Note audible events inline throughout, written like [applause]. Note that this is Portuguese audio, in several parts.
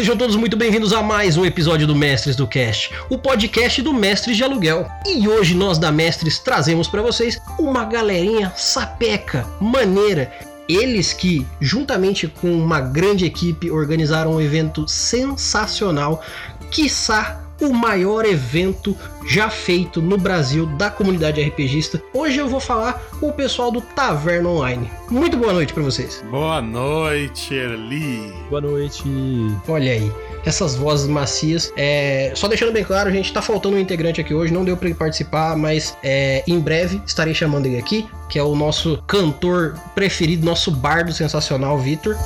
Sejam todos muito bem-vindos a mais um episódio do Mestres do Cast, o podcast do Mestres de Aluguel. E hoje nós da Mestres trazemos para vocês uma galerinha sapeca, maneira. Eles que, juntamente com uma grande equipe, organizaram um evento sensacional, quiçá o maior evento já feito no Brasil da comunidade RPGista. Hoje eu vou falar com o pessoal do Taverna Online. Muito boa noite para vocês. Boa noite, Erli. Boa noite. Olha aí, essas vozes macias. É... Só deixando bem claro, gente, tá faltando um integrante aqui hoje, não deu para ele participar, mas é... em breve estarei chamando ele aqui, que é o nosso cantor preferido, nosso bardo sensacional, Vitor.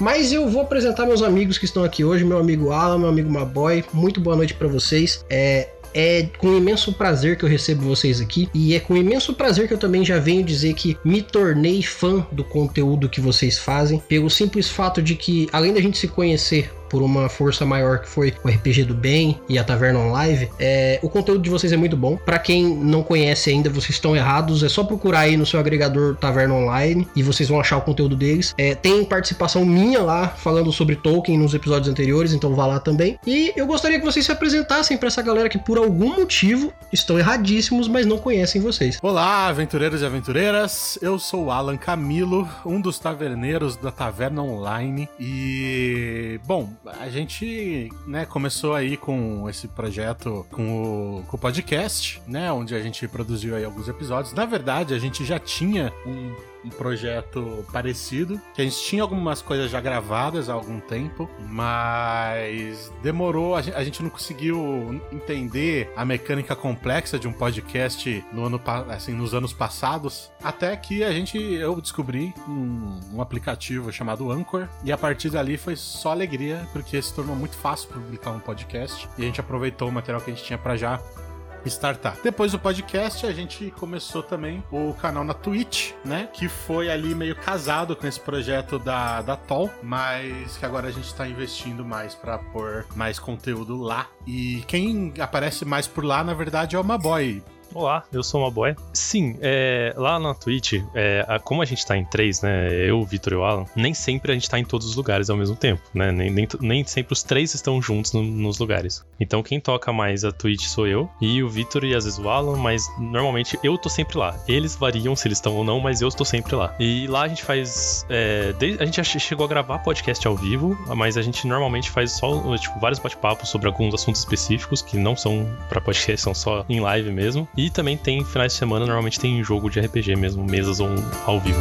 Mas eu vou apresentar meus amigos que estão aqui hoje, meu amigo Alan, meu amigo Maboy. Muito boa noite para vocês. É, é com imenso prazer que eu recebo vocês aqui e é com imenso prazer que eu também já venho dizer que me tornei fã do conteúdo que vocês fazem, pelo simples fato de que além da gente se conhecer por uma força maior que foi o RPG do Bem e a Taverna Online. É, o conteúdo de vocês é muito bom. Para quem não conhece ainda, vocês estão errados. É só procurar aí no seu agregador Taverna Online e vocês vão achar o conteúdo deles. É, tem participação minha lá falando sobre Tolkien nos episódios anteriores, então vá lá também. E eu gostaria que vocês se apresentassem para essa galera que por algum motivo estão erradíssimos, mas não conhecem vocês. Olá, aventureiros e aventureiras. Eu sou o Alan Camilo, um dos taverneiros da Taverna Online. E, bom, a gente, né, começou aí com esse projeto com o, com o podcast, né, onde a gente produziu aí alguns episódios. Na verdade, a gente já tinha um um projeto parecido, que a gente tinha algumas coisas já gravadas há algum tempo, mas demorou, a gente, não conseguiu entender a mecânica complexa de um podcast no ano, assim, nos anos passados, até que a gente, eu descobri um, um aplicativo chamado Anchor, e a partir dali foi só alegria, porque se tornou muito fácil publicar um podcast, e a gente aproveitou o material que a gente tinha para já startar. Depois do podcast, a gente começou também o canal na Twitch, né? Que foi ali meio casado com esse projeto da, da Tol, mas que agora a gente tá investindo mais para pôr mais conteúdo lá. E quem aparece mais por lá, na verdade, é o Maboy. Olá, eu sou uma boy. Sim, é, lá na Twitch, é, a, como a gente tá em três, né? Eu, o Vitor e o Alan, nem sempre a gente tá em todos os lugares ao mesmo tempo, né? Nem, nem, nem sempre os três estão juntos no, nos lugares. Então quem toca mais a Twitch sou eu, e o Vitor e às vezes o Alan, mas normalmente eu tô sempre lá. Eles variam se eles estão ou não, mas eu estou sempre lá. E lá a gente faz. É, a gente chegou a gravar podcast ao vivo, mas a gente normalmente faz só tipo, vários bate-papos sobre alguns assuntos específicos que não são para podcast, são só em live mesmo. E também tem finais de semana, normalmente tem jogo de RPG mesmo, mesas ao vivo.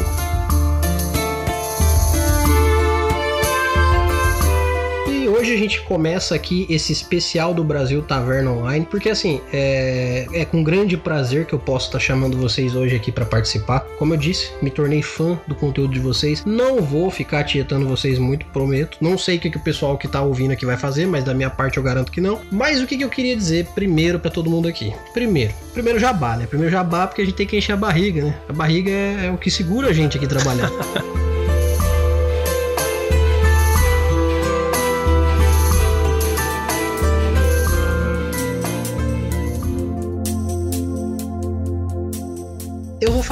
Hoje a gente começa aqui esse especial do Brasil Taverna Online, porque assim, é, é com grande prazer que eu posso estar chamando vocês hoje aqui para participar. Como eu disse, me tornei fã do conteúdo de vocês. Não vou ficar tietando vocês muito, prometo. Não sei o que, que o pessoal que tá ouvindo aqui vai fazer, mas da minha parte eu garanto que não. Mas o que, que eu queria dizer primeiro para todo mundo aqui? Primeiro, primeiro jabá, né? Primeiro jabá porque a gente tem que encher a barriga, né? A barriga é, é o que segura a gente aqui trabalhando. [laughs]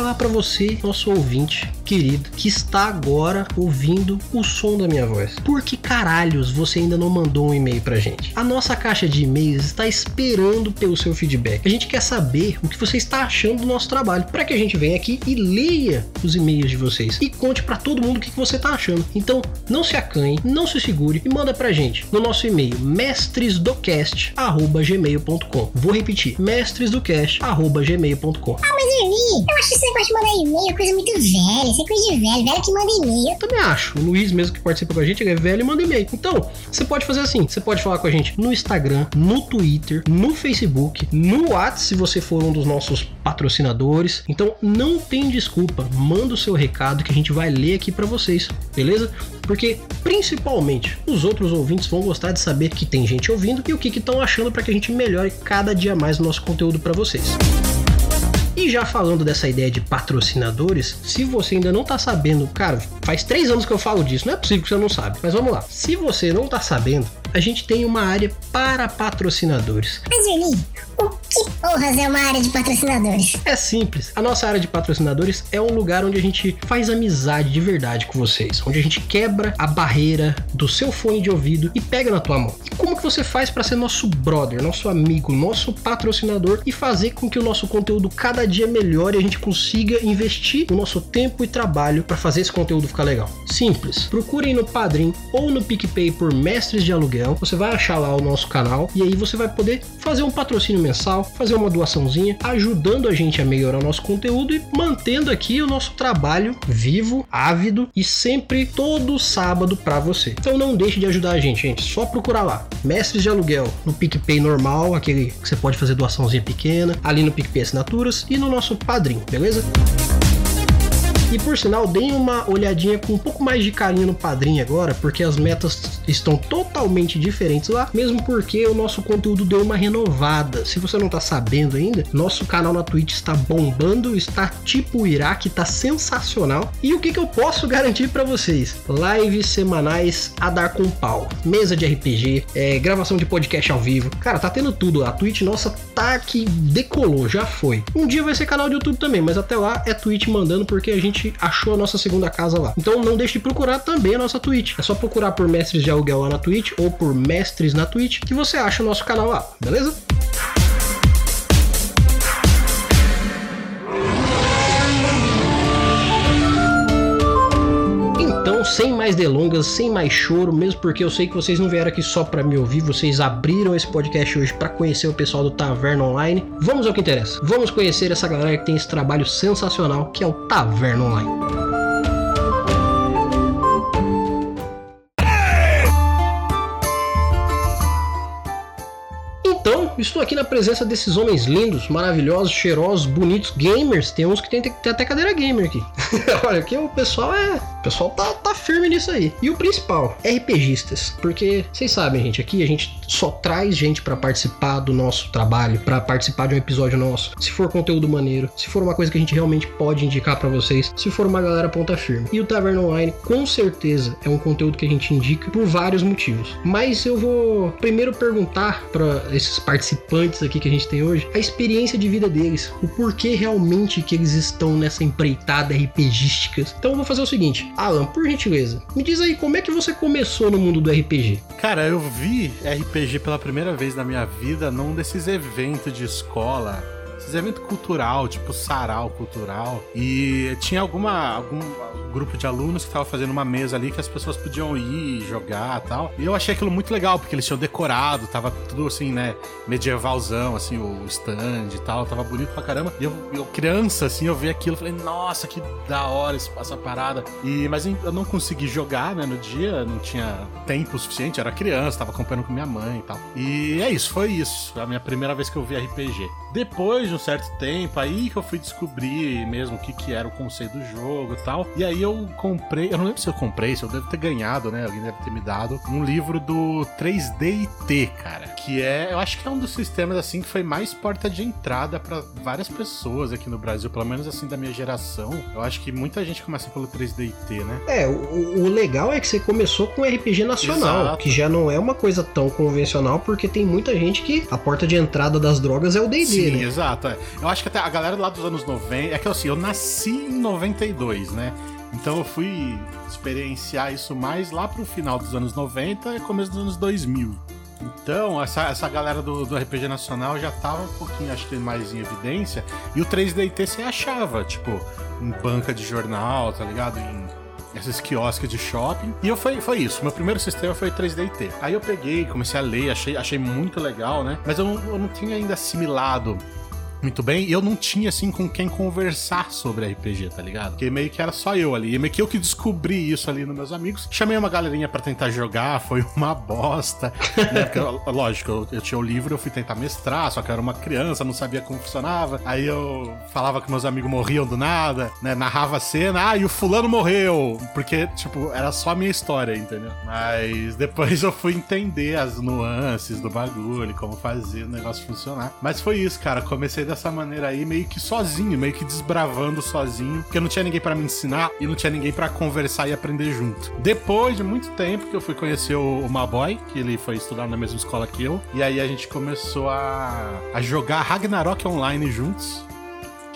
falar para você, nosso ouvinte querido, que está agora ouvindo o som da minha voz. Por que caralhos você ainda não mandou um e-mail pra gente? A nossa caixa de e-mails está esperando pelo seu feedback. A gente quer saber o que você está achando do nosso trabalho, para que a gente venha aqui e leia os e-mails de vocês e conte para todo mundo o que você está achando. Então, não se acanhe, não se segure e manda pra gente no nosso e-mail mestresdocast@gmail.com. Vou repetir, mestresdocast@gmail.com. Ah, mas Erli, eu acho esse negócio de mandar e-mail coisa muito velha. Isso é coisa de velho. Velho que manda e-mail. Eu também acho. O Luiz, mesmo que participa com a gente, ele é velho e manda e-mail. Então, você pode fazer assim: você pode falar com a gente no Instagram, no Twitter, no Facebook, no WhatsApp, se você for um dos nossos patrocinadores. Então, não tem desculpa. Manda o seu recado que a gente vai ler aqui para vocês, beleza? Porque, principalmente, os outros ouvintes vão gostar de saber que tem gente ouvindo e o que estão achando para que a gente melhore cada dia mais o nosso conteúdo para vocês. E já falando dessa ideia de patrocinadores, se você ainda não tá sabendo, cara, faz três anos que eu falo disso, não é possível que você não sabe. Mas vamos lá. Se você não tá sabendo, a gente tem uma área para patrocinadores. Mas, Juninho, o que porras é uma área de patrocinadores? É simples. A nossa área de patrocinadores é um lugar onde a gente faz amizade de verdade com vocês, onde a gente quebra a barreira do seu fone de ouvido e pega na tua mão. E como que você faz para ser nosso brother, nosso amigo, nosso patrocinador e fazer com que o nosso conteúdo cada dia melhore e a gente consiga investir o nosso tempo e trabalho para fazer esse conteúdo ficar legal? Simples. Procurem no Padrim ou no PicPay por Mestres de Aluguel. Você vai achar lá o nosso canal e aí você vai poder fazer um patrocínio mensal, fazer uma doaçãozinha, ajudando a gente a melhorar o nosso conteúdo e mantendo aqui o nosso trabalho vivo, ávido e sempre todo sábado para você. Então não deixe de ajudar a gente, gente. Só procurar lá. Mestres de Aluguel no PicPay normal, aquele que você pode fazer doaçãozinha pequena, ali no PicPay Assinaturas e no nosso Padrim, beleza? E por sinal, deem uma olhadinha com um pouco mais de carinho no padrinho agora, porque as metas estão totalmente diferentes lá, mesmo porque o nosso conteúdo deu uma renovada. Se você não tá sabendo ainda, nosso canal na Twitch está bombando, está tipo o Iraque, tá sensacional. E o que, que eu posso garantir para vocês? Lives semanais a dar com pau, mesa de RPG, é, gravação de podcast ao vivo. Cara, tá tendo tudo. A Twitch nossa tá que decolou, já foi. Um dia vai ser canal de YouTube também, mas até lá é Twitch mandando porque a gente achou a nossa segunda casa lá. Então não deixe de procurar também a nossa Twitch. É só procurar por Mestres de Aluguel lá na Twitch ou por Mestres na Twitch que você acha o nosso canal lá, beleza? Sem mais delongas, sem mais choro, mesmo porque eu sei que vocês não vieram aqui só para me ouvir, vocês abriram esse podcast hoje para conhecer o pessoal do Taverna Online. Vamos ao que interessa. Vamos conhecer essa galera que tem esse trabalho sensacional que é o Taverna Online. Estou aqui na presença desses homens lindos, maravilhosos, cheirosos, bonitos, gamers. Tem uns que tem, tem até cadeira gamer aqui. [laughs] Olha, aqui o pessoal é. O pessoal tá, tá firme nisso aí. E o principal, RPGistas. Porque vocês sabem, gente, aqui a gente só traz gente para participar do nosso trabalho, para participar de um episódio nosso. Se for conteúdo maneiro, se for uma coisa que a gente realmente pode indicar para vocês, se for uma galera ponta firme. E o Taverna Online, com certeza, é um conteúdo que a gente indica por vários motivos. Mas eu vou primeiro perguntar para esses participantes aqui que a gente tem hoje a experiência de vida deles, o porquê realmente que eles estão nessa empreitada RPGística. Então eu vou fazer o seguinte, Alan, por gentileza, me diz aí como é que você começou no mundo do RPG? Cara, eu vi RPG pela primeira vez na minha vida num desses eventos de escola esses eventos cultural, tipo sarau cultural. E tinha alguma algum grupo de alunos que tava fazendo uma mesa ali que as pessoas podiam ir jogar tal. E eu achei aquilo muito legal, porque eles tinham decorado, tava tudo assim, né, medievalzão, assim, o stand e tal, tava bonito pra caramba. E eu, eu criança, assim, eu vi aquilo, falei, nossa, que da hora essa parada. E, mas eu não consegui jogar, né, no dia, não tinha tempo suficiente, era criança, tava acompanhando com minha mãe e tal. E é isso, foi isso, a minha primeira vez que eu vi RPG. Depois de um certo tempo, aí que eu fui descobrir mesmo o que, que era o conceito do jogo e tal. E aí eu comprei, eu não lembro se eu comprei, se eu devo ter ganhado, né? Alguém deve ter me dado um livro do 3D IT, cara. Que é, eu acho que é um dos sistemas assim que foi mais porta de entrada para várias pessoas aqui no Brasil, pelo menos assim da minha geração. Eu acho que muita gente começa pelo 3D IT, né? É, o, o legal é que você começou com RPG nacional, Exato. que já não é uma coisa tão convencional, porque tem muita gente que a porta de entrada das drogas é o D&D, Sim, né? exato. É. Eu acho que até a galera lá dos anos 90. É que assim, eu nasci em 92, né? Então eu fui experienciar isso mais lá pro final dos anos 90 e começo dos anos 2000. Então, essa, essa galera do, do RPG Nacional já tava um pouquinho, acho que mais em evidência. E o 3DT você achava, tipo, em banca de jornal, tá ligado? Em esses quiosques de shopping. E eu foi, foi isso. Meu primeiro sistema foi 3DT. Aí eu peguei, comecei a ler, achei, achei muito legal, né? Mas eu eu não tinha ainda assimilado muito bem, e eu não tinha assim com quem conversar sobre RPG, tá ligado? Porque meio que era só eu ali, e meio que eu que descobri isso ali nos meus amigos. Chamei uma galerinha pra tentar jogar, [laughs] foi uma bosta, né? Porque, lógico, eu, eu tinha o livro, eu fui tentar mestrar, só que eu era uma criança, não sabia como funcionava. Aí eu falava que meus amigos morriam do nada, né? Narrava a cena, ah, e o fulano morreu, porque, tipo, era só a minha história, entendeu? Mas depois eu fui entender as nuances do bagulho, como fazer o negócio funcionar. Mas foi isso, cara, comecei dessa maneira aí, meio que sozinho, meio que desbravando sozinho, porque não tinha ninguém para me ensinar e não tinha ninguém para conversar e aprender junto. Depois de muito tempo que eu fui conhecer o, Maboy, que ele foi estudar na mesma escola que eu, e aí a gente começou a, a jogar Ragnarok online juntos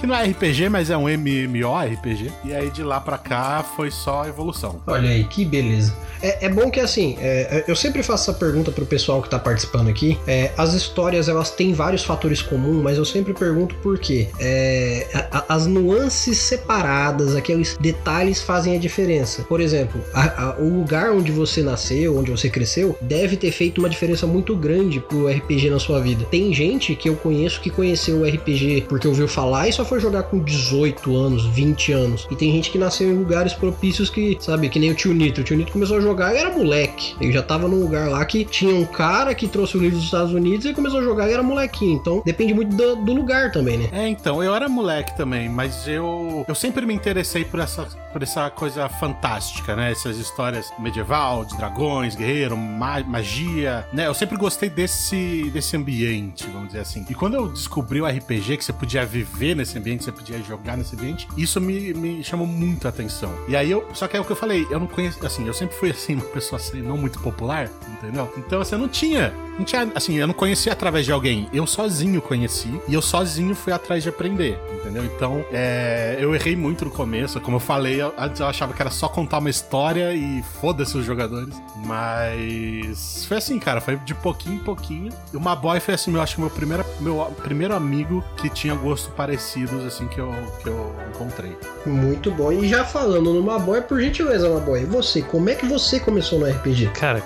que não é RPG, mas é um MMORPG. E aí de lá pra cá foi só evolução. Olha aí, que beleza. É, é bom que assim, é, é eu sempre faço essa pergunta pro pessoal que tá participando aqui. É, as histórias elas têm vários fatores comuns, mas eu sempre pergunto por quê. É, a, as nuances separadas, aqueles detalhes fazem a diferença. Por exemplo, a, a, o lugar onde você nasceu, onde você cresceu, deve ter feito uma diferença muito grande pro RPG na sua vida. Tem gente que eu conheço que conheceu o RPG porque ouviu falar e só jogar com 18 anos, 20 anos. E tem gente que nasceu em lugares propícios que, sabe, que nem o tio Nito. O tio Nito começou a jogar e era moleque. Ele já tava num lugar lá que tinha um cara que trouxe o livro dos Estados Unidos e começou a jogar e era molequinho. Então depende muito do, do lugar também, né? É, então, eu era moleque também, mas eu, eu sempre me interessei por essa, por essa coisa fantástica, né? Essas histórias medieval, de dragões, guerreiro, ma magia, né? Eu sempre gostei desse, desse ambiente, vamos dizer assim. E quando eu descobri o RPG, que você podia viver nesse ambiente, você podia jogar nesse ambiente, isso me, me chamou muito a atenção. E aí eu, só que é o que eu falei, eu não conheço, assim, eu sempre fui assim, [laughs] uma pessoa assim, não muito popular, entendeu? Então, assim, eu não tinha, não tinha, assim, eu não conhecia através de alguém, eu sozinho conheci e eu sozinho fui atrás de aprender, entendeu? Então, é, eu errei muito no começo, como eu falei, eu, eu achava que era só contar uma história e foda-se os jogadores, mas foi assim, cara, foi de pouquinho em pouquinho. E o Maboy foi assim, eu acho que meu primeiro, meu primeiro amigo que tinha gosto parecido assim que eu, que eu encontrei. Muito bom. E já falando no Maboy, por gentileza, Maboy, você, como é que você começou no RPG? Cara,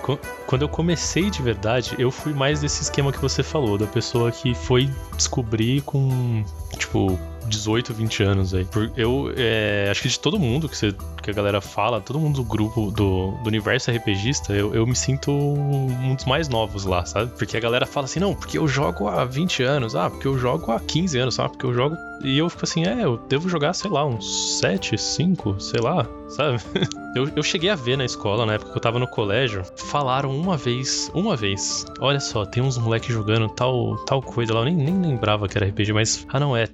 quando eu comecei de verdade, eu fui mais desse esquema que você falou, da pessoa que foi descobrir com, tipo, 18, 20 anos aí. Eu é, acho que de todo mundo que, você, que a galera fala, todo mundo do grupo, do, do universo RPGista, eu, eu me sinto um dos mais novos lá, sabe? Porque a galera fala assim, não, porque eu jogo há 20 anos, ah, porque eu jogo há 15 anos, sabe? Porque eu jogo. E eu fico assim, é, eu devo jogar, sei lá, uns 7, 5, sei lá, sabe? [laughs] Eu, eu cheguei a ver na escola, na época que eu tava no colégio, falaram uma vez, uma vez, olha só, tem uns moleques jogando tal, tal coisa lá, eu nem, nem lembrava que era RPG, mas, ah não, é,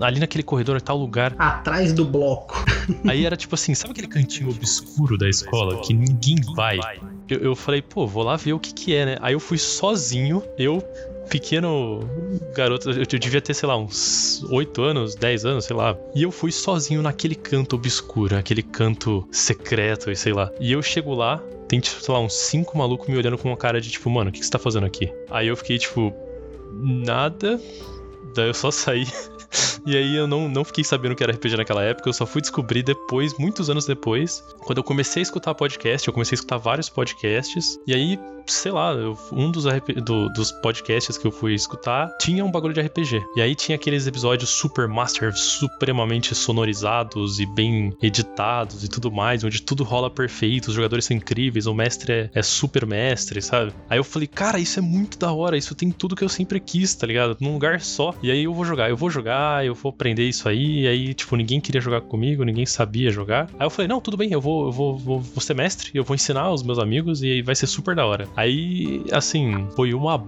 ali naquele corredor, tal lugar. Atrás do bloco. [laughs] Aí era tipo assim, sabe aquele cantinho obscuro da escola que ninguém vai? Eu, eu falei, pô, vou lá ver o que que é, né? Aí eu fui sozinho, eu pequeno garoto, eu devia ter, sei lá, uns 8 anos, 10 anos, sei lá. E eu fui sozinho naquele canto obscuro, aquele canto secreto, e sei lá. E eu chego lá, tem, tipo, sei lá, uns cinco malucos me olhando com uma cara de tipo, mano, o que, que você tá fazendo aqui? Aí eu fiquei, tipo, nada. Daí eu só saí [laughs] e aí eu não, não fiquei sabendo que era RPG naquela época, eu só fui descobrir depois, muitos anos depois, quando eu comecei a escutar podcast, eu comecei a escutar vários podcasts, e aí sei lá, um dos, do, dos podcasts que eu fui escutar tinha um bagulho de RPG. E aí tinha aqueles episódios super master, supremamente sonorizados e bem editados e tudo mais, onde tudo rola perfeito, os jogadores são incríveis, o mestre é, é super mestre, sabe? Aí eu falei, cara, isso é muito da hora, isso tem tudo que eu sempre quis, tá ligado? Num lugar só. E aí eu vou jogar, eu vou jogar, eu vou aprender isso aí. E aí, tipo, ninguém queria jogar comigo, ninguém sabia jogar. Aí eu falei, não, tudo bem, eu vou, eu vou, vou, vou ser mestre, eu vou ensinar os meus amigos e vai ser super da hora. Aí, assim, foi uma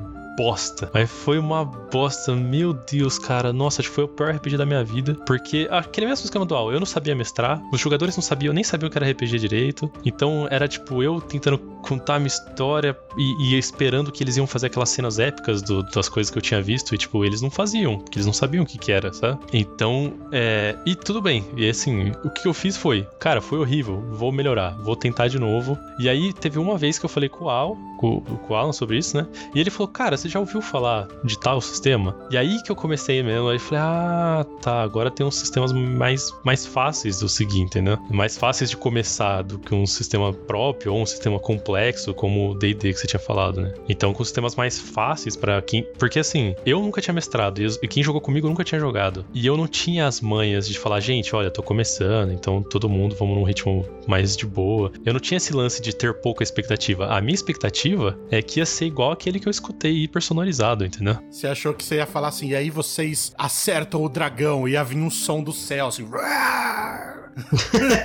bosta. Mas foi uma bosta, meu Deus, cara. Nossa, acho que foi o pior RPG da minha vida. Porque, aquele mesmo esquema dual, eu não sabia mestrar, os jogadores não sabiam, nem sabiam o que era RPG direito. Então era tipo eu tentando contar a minha história e, e esperando que eles iam fazer aquelas cenas épicas do, das coisas que eu tinha visto. E tipo, eles não faziam, porque eles não sabiam o que, que era, sabe? Então, é. E tudo bem. E assim, o que eu fiz foi, cara, foi horrível, vou melhorar, vou tentar de novo. E aí teve uma vez que eu falei com o Al, com, com o Alan sobre isso, né? E ele falou, cara, você já ouviu falar de tal sistema? E aí que eu comecei mesmo, aí falei, ah, tá, agora tem uns sistemas mais, mais fáceis do seguir, entendeu? Mais fáceis de começar do que um sistema próprio ou um sistema complexo, como o D&D que você tinha falado, né? Então, com sistemas mais fáceis para quem... Porque, assim, eu nunca tinha mestrado e quem jogou comigo nunca tinha jogado. E eu não tinha as manhas de falar, gente, olha, tô começando, então todo mundo vamos num ritmo mais de boa. Eu não tinha esse lance de ter pouca expectativa. A minha expectativa é que ia ser igual aquele que eu escutei personalizado, entendeu? Você achou que você ia falar assim, e aí vocês acertam o dragão e ia vir um som do céu, assim. [laughs]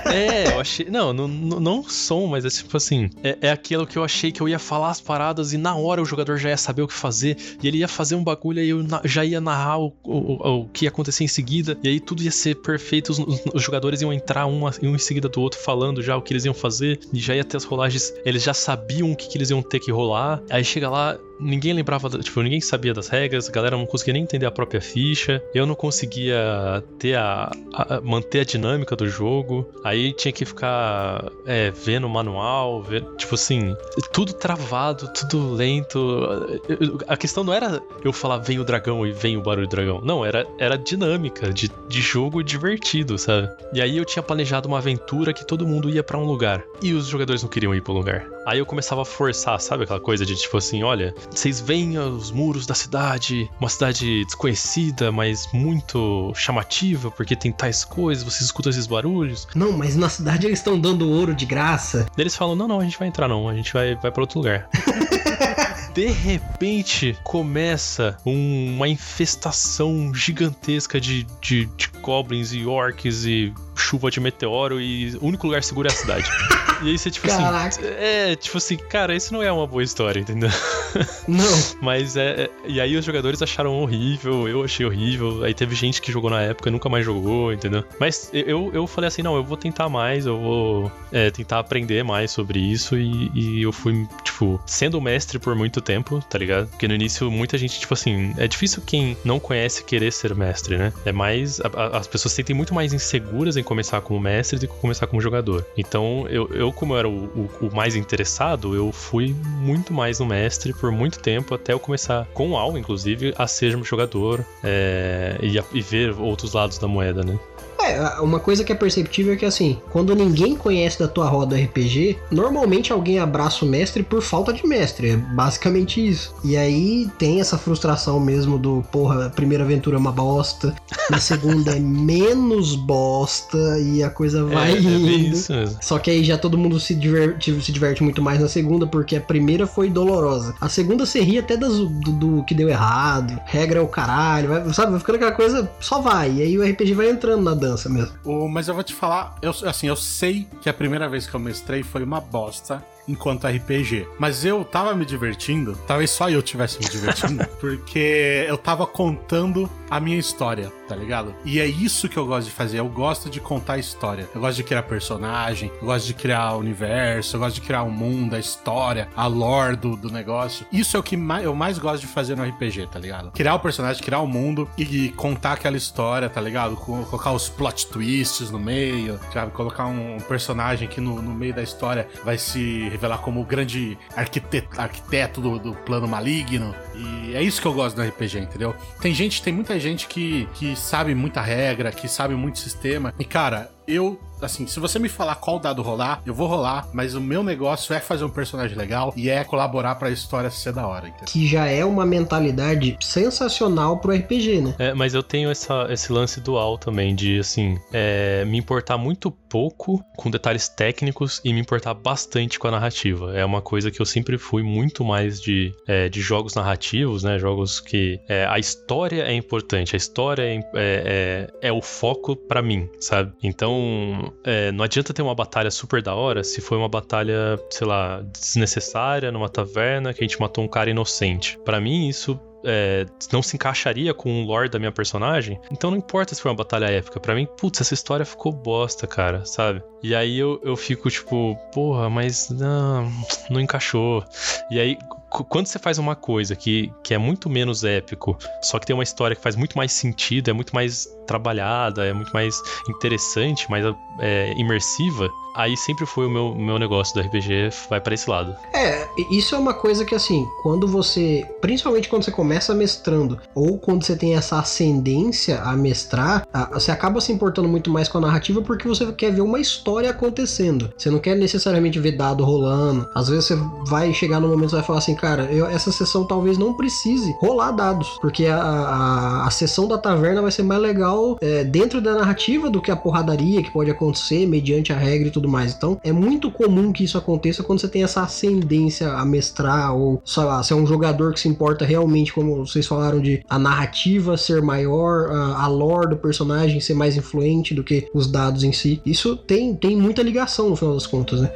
É, eu achei. Não, não, não som, mas é tipo assim. É, é aquilo que eu achei que eu ia falar as paradas e na hora o jogador já ia saber o que fazer. E ele ia fazer um bagulho e eu na- já ia narrar o, o, o que ia acontecer em seguida. E aí tudo ia ser perfeito. Os, os- os jogadores iam entrar um, um em seguida do outro falando já o que eles iam fazer. E já ia ter as rolagens. Eles já sabiam o que, que eles iam ter que rolar. Aí chega lá. Ninguém lembrava, tipo, ninguém sabia das regras, a galera não conseguia nem entender a própria ficha, eu não conseguia ter a, a- manter a dinâmica do jogo, aí tinha que ficar é, vendo o manual, ver, tipo assim, tudo travado, tudo lento. A questão não era eu falar vem o dragão e vem o barulho do dragão, não, era, era dinâmica de, de jogo divertido, sabe? E aí eu tinha planejado uma aventura que todo mundo ia pra um lugar e os jogadores não queriam ir pro lugar. Aí eu começava a forçar, sabe aquela coisa de tipo assim, olha, vocês veem os muros da cidade, uma cidade desconhecida, mas muito chamativa, porque tem tais coisas, vocês escutam esses barulhos. Não, mas na cidade eles estão dando ouro de graça. Eles falam: não, não, a gente vai entrar, não, a gente vai, vai para outro lugar. [laughs] De repente começa um- uma infestação gigantesca de, de, de goblins e orcs e chuva de meteoro e o único lugar seguro é a cidade. [laughs] E aí você, tipo Caraca. assim. É, tipo assim, cara, isso não é uma boa história, entendeu? Não. [laughs] Mas é, é- E aí os jogadores acharam horrível, eu achei horrível. Aí teve gente que jogou na época e nunca mais jogou, entendeu? Mas eu, eu falei assim: não, eu vou tentar mais, eu vou é, tentar aprender mais sobre isso. E, e eu fui, tipo, sendo mestre por muito tempo, tá ligado? Porque no início muita gente, tipo assim, é difícil quem não conhece querer ser mestre, né? É mais. a- a- as pessoas se sentem muito mais inseguras em começar como mestre do que começar como jogador. Então, eu, eu como eu era o, o- o mais interessado, eu fui muito mais no mestre por muito tempo, até eu começar, com o AL, inclusive, a ser jogador é, e, a- e ver outros lados da moeda, né? É, uma coisa que é perceptível é que assim, quando ninguém conhece da tua roda RPG, normalmente alguém abraça o mestre por falta de mestre. É basicamente isso. E aí tem essa frustração mesmo do, porra, a primeira aventura é uma bosta, na segunda é [laughs] menos bosta e a coisa vai é, é bem indo. mesmo. Só que aí já todo mundo se diverte, se diverte muito mais na segunda, porque a primeira foi dolorosa. A segunda você ri até das- do, do que deu errado. Regra é o caralho, vai- sabe? Vai ficando aquela coisa, só vai. E aí o RPG vai entrando na dança mesmo. O- mas eu vou te falar, eu, assim, eu sei que a primeira vez que eu mestrei foi uma bosta enquanto RPG. Mas eu tava me divertindo, talvez só eu tivesse me divertindo, [laughs] porque eu tava contando a minha história, tá ligado? E é isso que eu gosto de fazer, eu gosto de contar história. Eu gosto de criar personagem, eu gosto de criar universo, eu gosto de criar o mundo, a história, a lore do, do negócio. Isso é o que mais, eu mais gosto de fazer no RPG, tá ligado? Criar o personagem, criar o mundo e contar aquela história, tá ligado? Co- Colocar os plot twists no meio, sabe? Colocar um personagem que no, no meio da história vai se revelar como o grande arquiteto, arquiteto do, do plano maligno. E é isso que eu gosto do RPG, entendeu? Tem gente, tem muita gente que, que sabe muita regra, que sabe muito sistema. E cara, eu, assim, se você me falar qual dado rolar, eu vou rolar, mas o meu negócio é fazer um personagem legal e é colaborar pra história ser da hora, entendeu? Que já é uma mentalidade sensacional pro RPG, né? É, mas eu tenho essa- esse lance dual também, de assim, é, me importar muito pouco com detalhes técnicos e me importar bastante com a narrativa. É uma coisa que eu sempre fui muito mais de, é, de jogos narrativos, né? Jogos que é, a história é importante, a história é, é, é- é o foco pra mim, sabe? Então, é, não adianta ter uma batalha super da hora se foi uma batalha, sei lá, desnecessária numa taverna que a gente matou um cara inocente. Pra mim, isso é, não se encaixaria com o lore da minha personagem, então não importa se foi uma batalha épica. Pra mim, putz, essa história ficou bosta, cara, sabe? E aí eu, eu fico tipo, porra, mas não, não encaixou. E aí, quando você faz uma coisa que, que é muito menos épico, só que tem uma história que faz muito mais sentido, é muito mais trabalhada, é muito mais interessante, mais é, imersiva, aí sempre foi o meu, meu negócio do RPG, vai pra esse lado. É, isso é uma coisa que assim, quando você, principalmente quando você começa mestrando, ou quando você tem essa ascendência a mestrar, você acaba se importando muito mais com a narrativa porque você quer ver uma história acontecendo. Você não quer necessariamente ver dado rolando. Às vezes você vai chegar no momento e vai falar assim, cara, eu- essa sessão talvez não precise rolar dados, porque a, a, a sessão da taverna vai ser mais legal é, dentro da narrativa do que a porradaria que pode acontecer mediante a regra e tudo mais. Então, é muito comum que isso aconteça quando você tem essa ascendência a mestrar ou, sei lá, se é um jogador que se importa realmente, como vocês falaram, de a narrativa ser maior, a, a lore do personagem ser mais influente do que os dados em si. Isso tem, tem muita ligação no final das contas, né?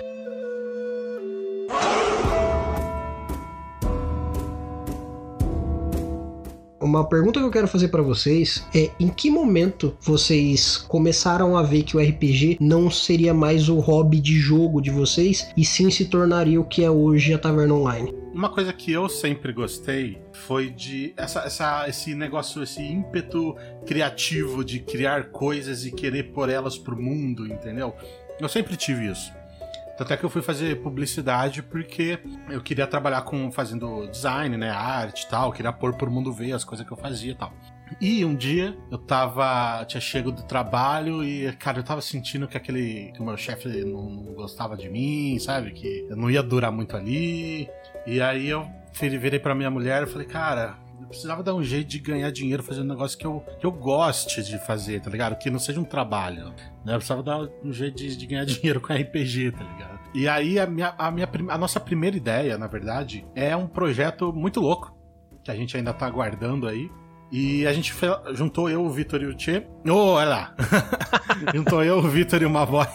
Uma pergunta que eu quero fazer pra vocês é em que momento vocês começaram a ver que o RPG não seria mais o hobby de jogo de vocês e sim se tornaria o que é hoje a Taverna Online? Uma coisa que eu sempre gostei foi de essa, essa- esse negócio, esse ímpeto criativo de criar coisas e querer pôr elas pro mundo, entendeu? Eu sempre tive isso. Tanto é que eu fui fazer publicidade porque eu queria trabalhar com fazendo design, né, arte e tal, queria pôr pro mundo ver as coisas que eu fazia e tal. E um dia eu tava. Tinha chego do trabalho e, cara, eu tava sentindo que aquele. que o meu chefe não, não gostava de mim, sabe? Que eu não ia durar muito ali. E aí eu virei pra minha mulher e falei, cara, precisava dar um jeito de ganhar dinheiro fazendo um negócio que eu, que eu goste de fazer, tá ligado? Que não seja um trabalho. Né? Eu precisava dar um jeito de, de ganhar [laughs] dinheiro com RPG, tá ligado? E aí a, minha, a, minha, a nossa primeira ideia, na verdade, é um projeto muito louco, que a gente ainda tá aguardando aí. E a gente fe- juntou eu, o Vitor e o Tchê. Ô, olha lá! [laughs] juntou eu, o Vitor e o Mavoy.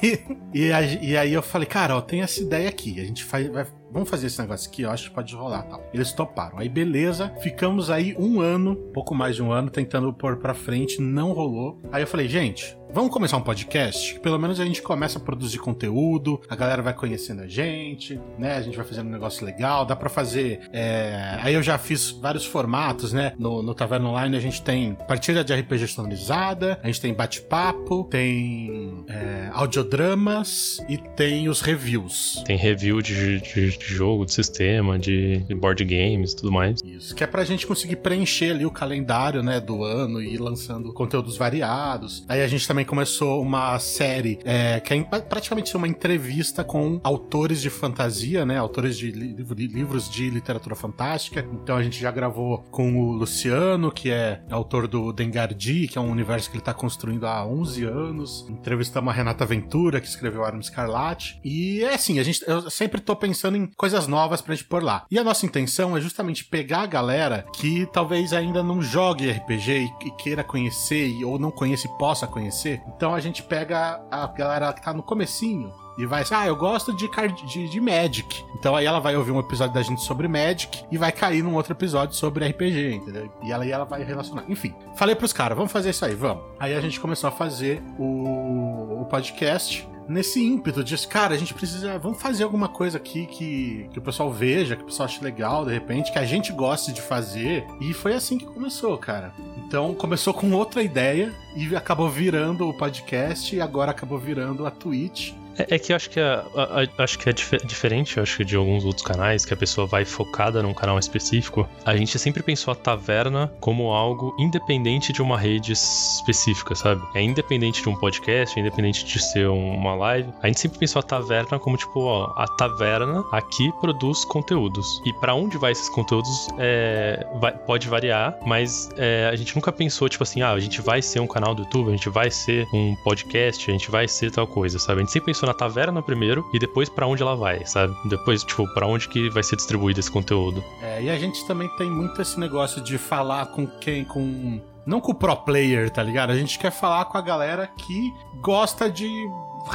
E, a- e aí eu falei, cara, ó, tem essa ideia aqui. A gente faz, vai- vamos fazer esse negócio aqui, eu acho que pode rolar tal. Eles toparam. Aí beleza, ficamos aí um ano, pouco mais de um ano, tentando pôr pra frente, não rolou. Aí eu falei, gente, vamos começar um podcast? Que Pelo menos a gente começa a produzir conteúdo, a galera vai conhecendo a gente, né? A gente vai fazendo um negócio legal, dá pra fazer. é, Aí eu já fiz vários formatos, né? No, no Taverna Online a gente tem partida de RPG personalizada, a gente tem bate-papo, tem é, audiodramas e tem os reviews. Tem review de, de- de jogo, de sistema, de, de board games e tudo mais. Isso, que é pra gente conseguir preencher ali o calendário, né, do ano e ir lançando conteúdos variados. Aí a gente também começou uma série é, que é praticamente uma entrevista com autores de fantasia, né, autores de li- li- livros de literatura fantástica. Então a gente já gravou com o Luciano, que é autor do Dengardi, que é um universo que ele tá construindo há 11 anos. Entrevistamos a Renata Ventura, que escreveu Arma Escarlate. E é assim, a gente, eu sempre tô pensando em coisas novas pra gente pôr lá. E a nossa intenção é justamente pegar a galera que talvez ainda não jogue RPG e, queira conhecer, ou não conheça e possa conhecer. Então a gente pega a galera que tá no comecinho e vai assim, ah, eu gosto de, de, de Magic. Então aí ela vai ouvir um episódio da gente sobre Magic e vai cair num outro episódio sobre RPG, entendeu? E ela, e ela vai relacionar. Enfim, falei pros caras, vamos fazer isso aí, vamos. Aí a gente começou a fazer o, o podcast nesse ímpeto de, cara, a gente precisa, vamos fazer alguma coisa aqui que, que o pessoal veja, que o pessoal ache legal, de repente, que a gente goste de fazer. E foi assim que começou, cara. Então começou com outra ideia e acabou virando o podcast e agora acabou virando a Twitch. É, é que eu acho que, é, a- a- acho que é dife- diferente, acho que de alguns outros canais, que a pessoa vai focada num canal específico. A gente sempre pensou a taverna como algo independente de uma rede específica, sabe? É independente de um podcast, é independente de ser um- uma live. A gente sempre pensou a taverna como, tipo, ó, a taverna aqui produz conteúdos. E pra onde vai esses conteúdos é, vai- pode variar, mas é, a gente nunca pensou, tipo assim, ah, a gente vai ser um canal do YouTube, a gente vai ser um podcast, a gente vai ser tal coisa, sabe? A gente sempre pensou na taverna primeiro e depois pra onde ela vai, sabe? Depois, tipo, pra onde que vai ser distribuído esse conteúdo. É, e a gente também tem muito esse negócio de falar com quem, com. Não com o pro player, tá ligado? A gente quer falar com a galera que gosta de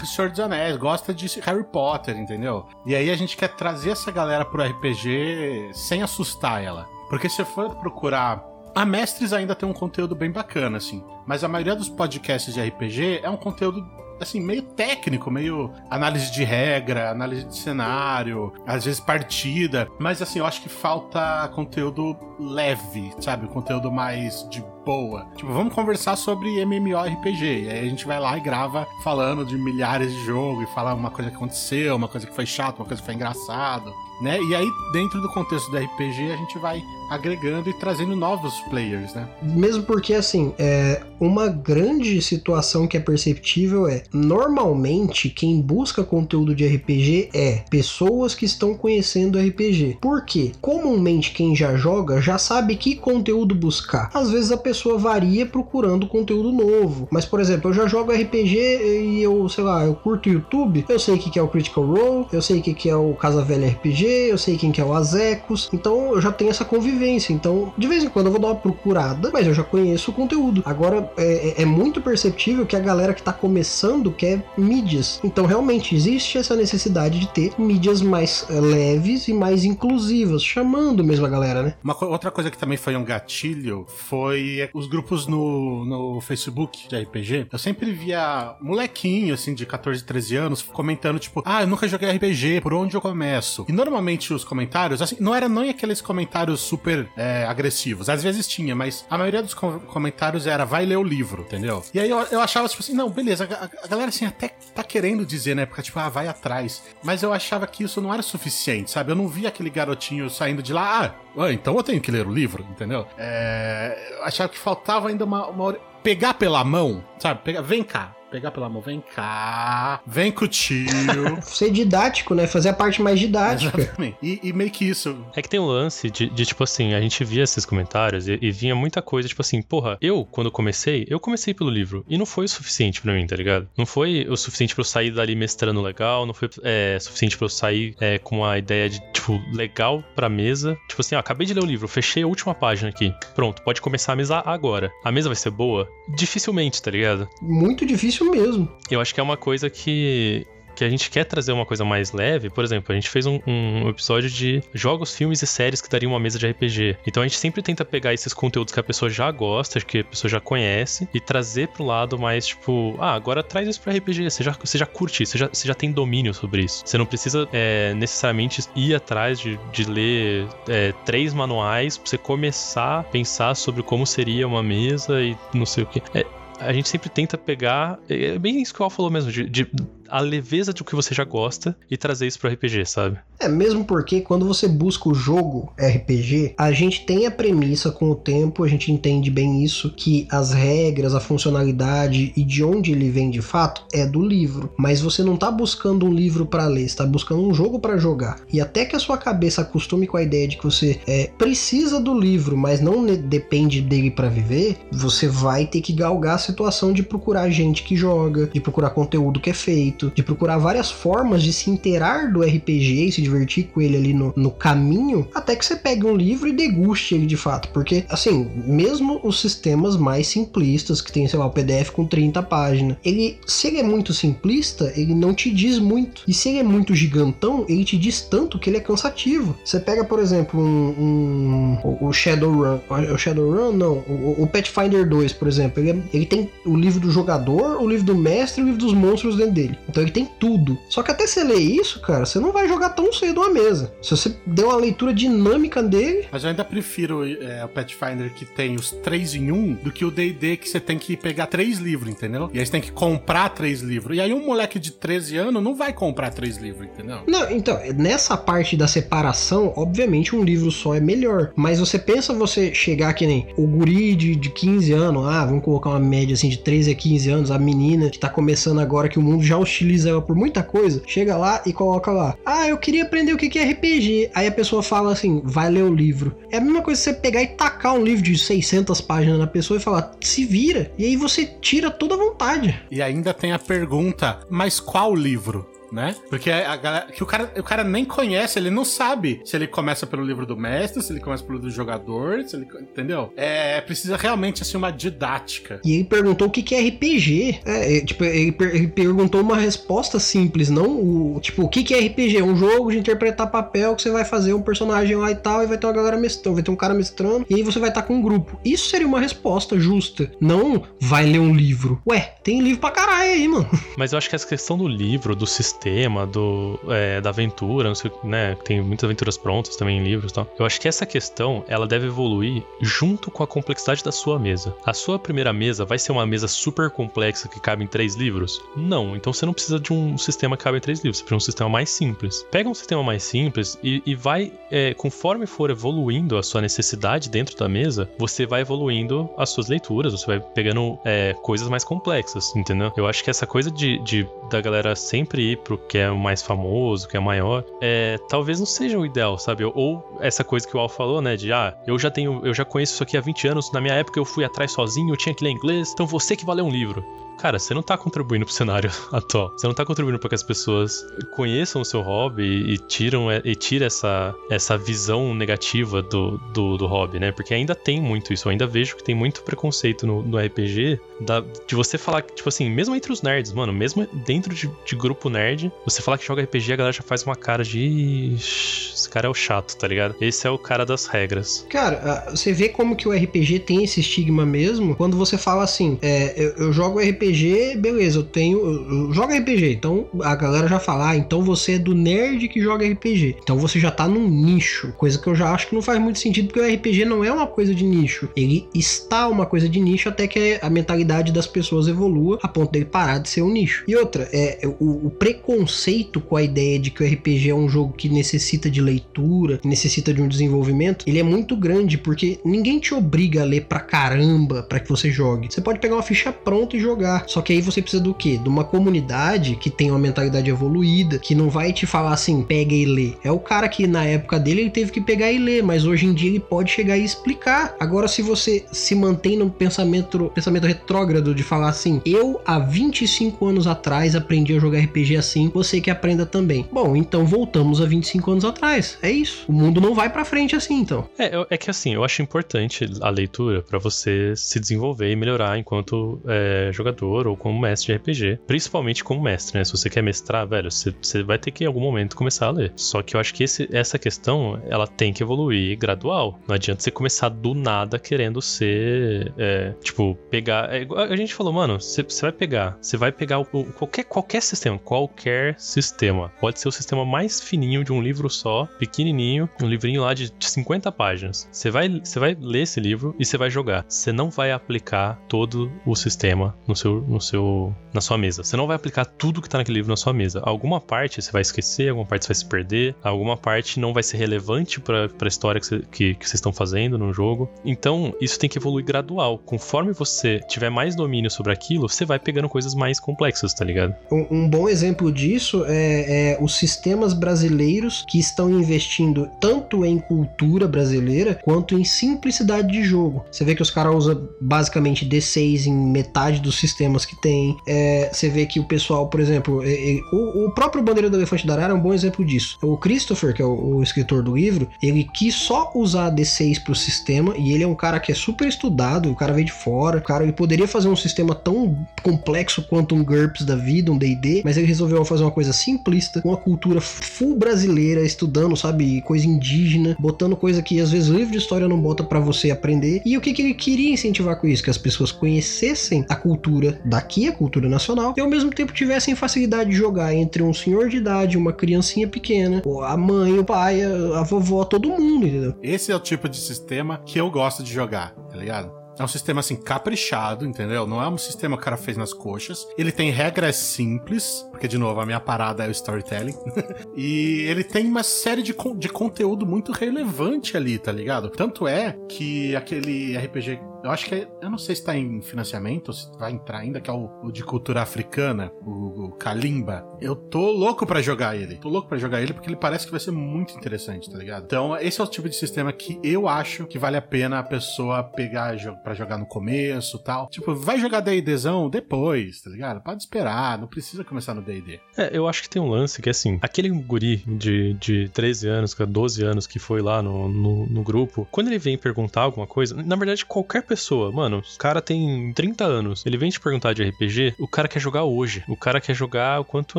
Senhor dos Anéis, gosta de Harry Potter, entendeu? E aí a gente quer trazer essa galera pro RPG sem assustar ela. Porque se for procurar. A Mestres ainda tem um conteúdo bem bacana, assim. Mas a maioria dos podcasts de RPG é um conteúdo assim, meio técnico, meio análise de regra, análise de cenário, às vezes partida. Mas assim, eu acho que falta conteúdo leve, sabe? Conteúdo mais de boa. Tipo, vamos conversar sobre MMORPG. E aí a gente vai lá e grava falando de milhares de jogos e fala uma coisa que aconteceu, uma coisa que foi chata, uma coisa que foi engraçado né? E aí, dentro do contexto do RPG, a gente vai agregando e trazendo novos players, né? Mesmo porque, assim, é, uma grande situação que é perceptível é, normalmente, quem busca conteúdo de RPG é pessoas que estão conhecendo RPG. Por quê? Comumente, quem já joga já sabe que conteúdo buscar. Às vezes a pessoa varia procurando conteúdo novo. Mas, por exemplo, eu já jogo RPG e eu, sei lá, eu curto YouTube, eu sei o que é o Critical Role, eu sei o que é o Casa Velha RPG, eu sei quem que é o Azecos, então eu já tenho essa convivência. Então, de vez em quando eu vou dar uma procurada, mas eu já conheço o conteúdo. Agora, é, é, é muito perceptível que a galera que tá começando quer mídias. Então, realmente, existe essa necessidade de ter mídias mais é, leves e mais inclusivas, chamando mesmo a galera, né? Uma co outra coisa que também foi um gatilho foi os grupos no, no Facebook de RPG. Eu sempre via molequinho, assim, de 14, 13 anos, comentando, tipo, ah, eu nunca joguei RPG, por onde eu começo? E normalmente os comentários, assim, não eram nem aqueles comentários super é, agressivos. Às vezes tinha, mas a maioria dos com comentários era vai ler o livro, entendeu? E aí eu, eu achava, tipo assim, não, beleza, a, a, galera assim até tá querendo dizer na época, tipo, ah, vai atrás. Mas eu achava que isso não era suficiente, sabe? Eu não via aquele garotinho saindo de lá, ah, então eu tenho que ler o livro, entendeu? É, achava que faltava ainda uma, uma pegar pela mão, sabe? Pegar, vem cá, pegar pela mão, vem cá, vem com o tio. [laughs] Ser didático, né? Fazer a parte mais didática. Exatamente. E, e meio que isso. É que tem um lance de, de tipo assim, a gente via esses comentários e, e, vinha muita coisa, tipo assim, porra, eu, quando comecei, eu comecei pelo livro e não foi o suficiente para mim, tá ligado? Não foi o suficiente para eu sair dali mestrando legal, não foi é, suficiente para eu sair é, com uma ideia de, tipo, legal pra mesa. Tipo assim, ó, acabei de ler o livro, fechei a última página aqui. Pronto, pode começar a mesa agora. A mesa vai ser boa? Dificilmente, tá ligado? Muito difícil mesmo. Eu acho que é uma coisa que que a gente quer trazer uma coisa mais leve, por exemplo, a gente fez um, um, episódio de jogos, filmes e séries que dariam uma mesa de RPG. Então a gente sempre tenta pegar esses conteúdos que a pessoa já gosta, que a pessoa já conhece, e trazer pro lado mais tipo, ah, agora traz isso pra RPG, você já, você já curte você já, você já tem domínio sobre isso. Você não precisa é, necessariamente ir atrás de, de ler é, três manuais pra você começar a pensar sobre como seria uma mesa e não sei o que. É, a gente sempre tenta pegar. É bem isso que o Al falou mesmo, de, de a leveza do que você já gosta e trazer isso pro RPG, sabe? É, mesmo porque quando você busca o jogo RPG, a gente tem a premissa com o tempo, a gente entende bem isso, que as regras, a funcionalidade e de onde ele vem de fato é do livro. Mas você não tá buscando um livro para ler, está buscando um jogo para jogar. E até que a sua cabeça acostume com a ideia de que você é, precisa do livro, mas não depende dele para viver, você vai ter que galgar a situação de procurar gente que joga, de procurar conteúdo que é feito de procurar várias formas de se inteirar do RPG e se divertir com ele ali no, no caminho, até que você pegue um livro e deguste ele de fato. Porque, assim, mesmo os sistemas mais simplistas, que tem, sei lá, o PDF com 30 páginas, ele, se ele é muito simplista, ele não te diz muito. E se ele é muito gigantão, ele te diz tanto que ele é cansativo. Você pega, por exemplo, um, um o Shadowrun, o Shadowrun não, o, o Pathfinder 2, por exemplo, ele, é, ele tem o livro do jogador, o livro do mestre e o livro dos monstros dentro dele. Então ele tem tudo. Só que até você ler isso, cara, você não vai jogar tão cedo uma mesa. Se você der uma leitura dinâmica dele. Mas eu ainda prefiro é, o Pathfinder que tem os três em um do que o DD que você tem que pegar três livros, entendeu? E aí você tem que comprar três livros. E aí um moleque de 13 anos não vai comprar três livros, entendeu? Não, então, nessa parte da separação, obviamente um livro só é melhor. Mas você pensa você chegar que nem o guri de, de 15 anos, ah, vamos colocar uma média assim de 13 a 15 anos, a menina que tá começando agora que o mundo já hostil utiliza ela por muita coisa, chega lá e coloca lá: Ah, eu queria aprender o que é RPG. Aí a pessoa fala assim: vai ler o livro. É a mesma coisa você pegar e tacar um livro de 600 páginas na pessoa e falar: se vira. E aí você tira toda a vontade. E ainda tem a pergunta: mas qual livro? Né? Porque a galera, que o cara, o cara nem conhece, ele não sabe se ele começa pelo livro do mestre, se ele começa pelo livro do jogador, se ele, entendeu? É, precisa realmente assim uma didática. E ele perguntou o que que é RPG. É, é, tipo, ele, per ele, perguntou uma resposta simples, não o, tipo, o que que é RPG? É um jogo de interpretar papel que você vai fazer um personagem lá e tal e vai ter uma galera mestrando, vai ter um cara mestrando e aí você vai estar tá com um grupo. Isso seria uma resposta justa, não vai ler um livro. Ué, tem livro pra caralho aí, mano. Mas eu acho que essa questão do livro, do sistema sistema, do, é, da aventura, não sei, né? Tem muitas aventuras prontas também em livros e tal. Eu acho que essa questão, ela deve evoluir junto com a complexidade da sua mesa. A sua primeira mesa vai ser uma mesa super complexa que cabe em três livros? Não. Então você não precisa de um sistema que cabe em três livros, você precisa de um sistema mais simples. Pega um sistema mais simples e, e vai, é, conforme for evoluindo a sua necessidade dentro da mesa, você vai evoluindo as suas leituras, você vai pegando é, coisas mais complexas, entendeu? Eu acho que essa coisa de, de da galera sempre ir que é o mais famoso, que é maior, é, talvez não seja o ideal, sabe? Ou essa coisa que o Al falou, né? De ah, eu já tenho, eu já conheço isso aqui há 20 anos, na minha época eu fui atrás sozinho, eu tinha que ler inglês, então você que vai ler um livro cara, você não tá contribuindo pro cenário [laughs] atual. Você não tá contribuindo para que as pessoas conheçam o seu hobby e, tiram e tira essa, essa visão negativa do, do, do, hobby, né? Porque ainda tem muito isso. Eu ainda vejo que tem muito preconceito no, no RPG da, de você falar, tipo assim, mesmo entre os nerds, mano, mesmo dentro de, de grupo nerd, você falar que joga RPG, a galera já faz uma cara de. Esse cara é o chato, tá ligado? Esse é o cara das regras. Cara, você vê como que o RPG tem esse estigma mesmo quando você fala assim: é, eu, eu jogo RPG RPG, beleza, eu tenho. Eu jogo RPG, então a galera já fala, ah, então você é do nerd que joga RPG. Então você já tá num nicho, coisa que eu já acho que não faz muito sentido, porque o RPG não é uma coisa de nicho. Ele está uma coisa de nicho até que a mentalidade das pessoas evolua a ponto dele parar de ser um nicho. E outra, é o, o preconceito com a ideia de que o RPG é um jogo que necessita de leitura, que necessita de um desenvolvimento, ele é muito grande, porque ninguém te obriga a ler pra caramba para que você jogue. Você pode pegar uma ficha pronta e jogar. Só que aí você precisa do quê? De uma comunidade que tem uma mentalidade evoluída, que não vai te falar assim, pega e lê. É o cara que na época dele ele teve que pegar e ler, mas hoje em dia ele pode chegar e explicar. Agora, se você se mantém no pensamento, pensamento retrógrado de falar assim, eu há 25 anos atrás aprendi a jogar RPG assim, você que aprenda também. Bom, então voltamos a 25 anos atrás. É isso. O mundo não vai para frente assim, então. É, é que assim, eu acho importante a leitura para você se desenvolver e melhorar enquanto é, jogador jogador ou como mestre de RPG. Principalmente como mestre, né? Se você quer mestrar, velho, você, você vai ter que em algum momento começar a ler. Só que eu acho que esse, essa questão, ela tem que evoluir gradual. Não adianta você começar do nada querendo ser, é, tipo, pegar... É, a gente falou, mano, você, você vai pegar, você vai pegar o, qualquer, qualquer sistema, qualquer sistema. Pode ser o sistema mais fininho de um livro só, pequenininho, um livrinho lá de, de 50 páginas. Você vai, você vai ler esse livro e você vai jogar. Você não vai aplicar todo o sistema no seu no seu, na sua mesa. Você não vai aplicar tudo que tá naquele livro na sua mesa. Alguma parte você vai esquecer, alguma parte você vai se perder, alguma parte não vai ser relevante para a história que, que, que vocês estão fazendo no jogo. Então, isso tem que evoluir gradual. Conforme você tiver mais domínio sobre aquilo, você vai pegando coisas mais complexas, tá ligado? Um, um bom exemplo disso é, é os sistemas brasileiros que estão investindo tanto em cultura brasileira quanto em simplicidade de jogo. Você vê que os caras usam basicamente D6 em metade do sistema sistemas que tem. É, você vê que o pessoal, por exemplo, é, é, o, o, próprio Bandeira do Elefante da Arara é um bom exemplo disso. O Christopher, que é o, o escritor do livro, ele quis só usar D6 pro sistema e ele é um cara que é super estudado, o cara veio de fora, o cara ele poderia fazer um sistema tão complexo quanto um GURPS da vida, um D&D, mas ele resolveu fazer uma coisa simplista, uma cultura full brasileira, estudando, sabe, coisa indígena, botando coisa que às vezes o livro de história não bota para você aprender. E o que, que ele queria incentivar com isso? Que as pessoas conhecessem a cultura daqui, a cultura nacional, e ao mesmo tempo tivessem facilidade de jogar entre um senhor de idade, uma criancinha pequena, a mãe, o pai, a, a vovó, todo mundo, entendeu? Esse é o tipo de sistema que eu gosto de jogar, tá ligado? É um sistema assim caprichado, entendeu? Não é um sistema que o cara fez nas coxas. Ele tem regras simples, porque de novo a minha parada é o storytelling. [laughs] e ele tem uma série de, de conteúdo muito relevante ali, tá ligado? Tanto é que aquele RPG eu acho que é, eu não sei se tá em financiamento ou se vai entrar ainda, que é o, o de cultura africana, o, o, Kalimba. Eu tô louco para jogar ele. Tô louco para jogar ele porque ele parece que vai ser muito interessante, tá ligado? Então, esse é o tipo de sistema que eu acho que vale a pena a pessoa pegar para jogar no começo tal. Tipo, vai jogar D&Dzão depois, tá ligado? Pode esperar, não precisa começar no D&D. É, eu acho que tem um lance que, assim, aquele guri de, de 13 anos, 12 anos que foi lá no, no, no grupo, quando ele vem perguntar alguma coisa, na verdade, qualquer pessoa, mano, o cara tem 30 anos, ele vem te perguntar de RPG, o cara quer jogar hoje, o cara quer jogar o quanto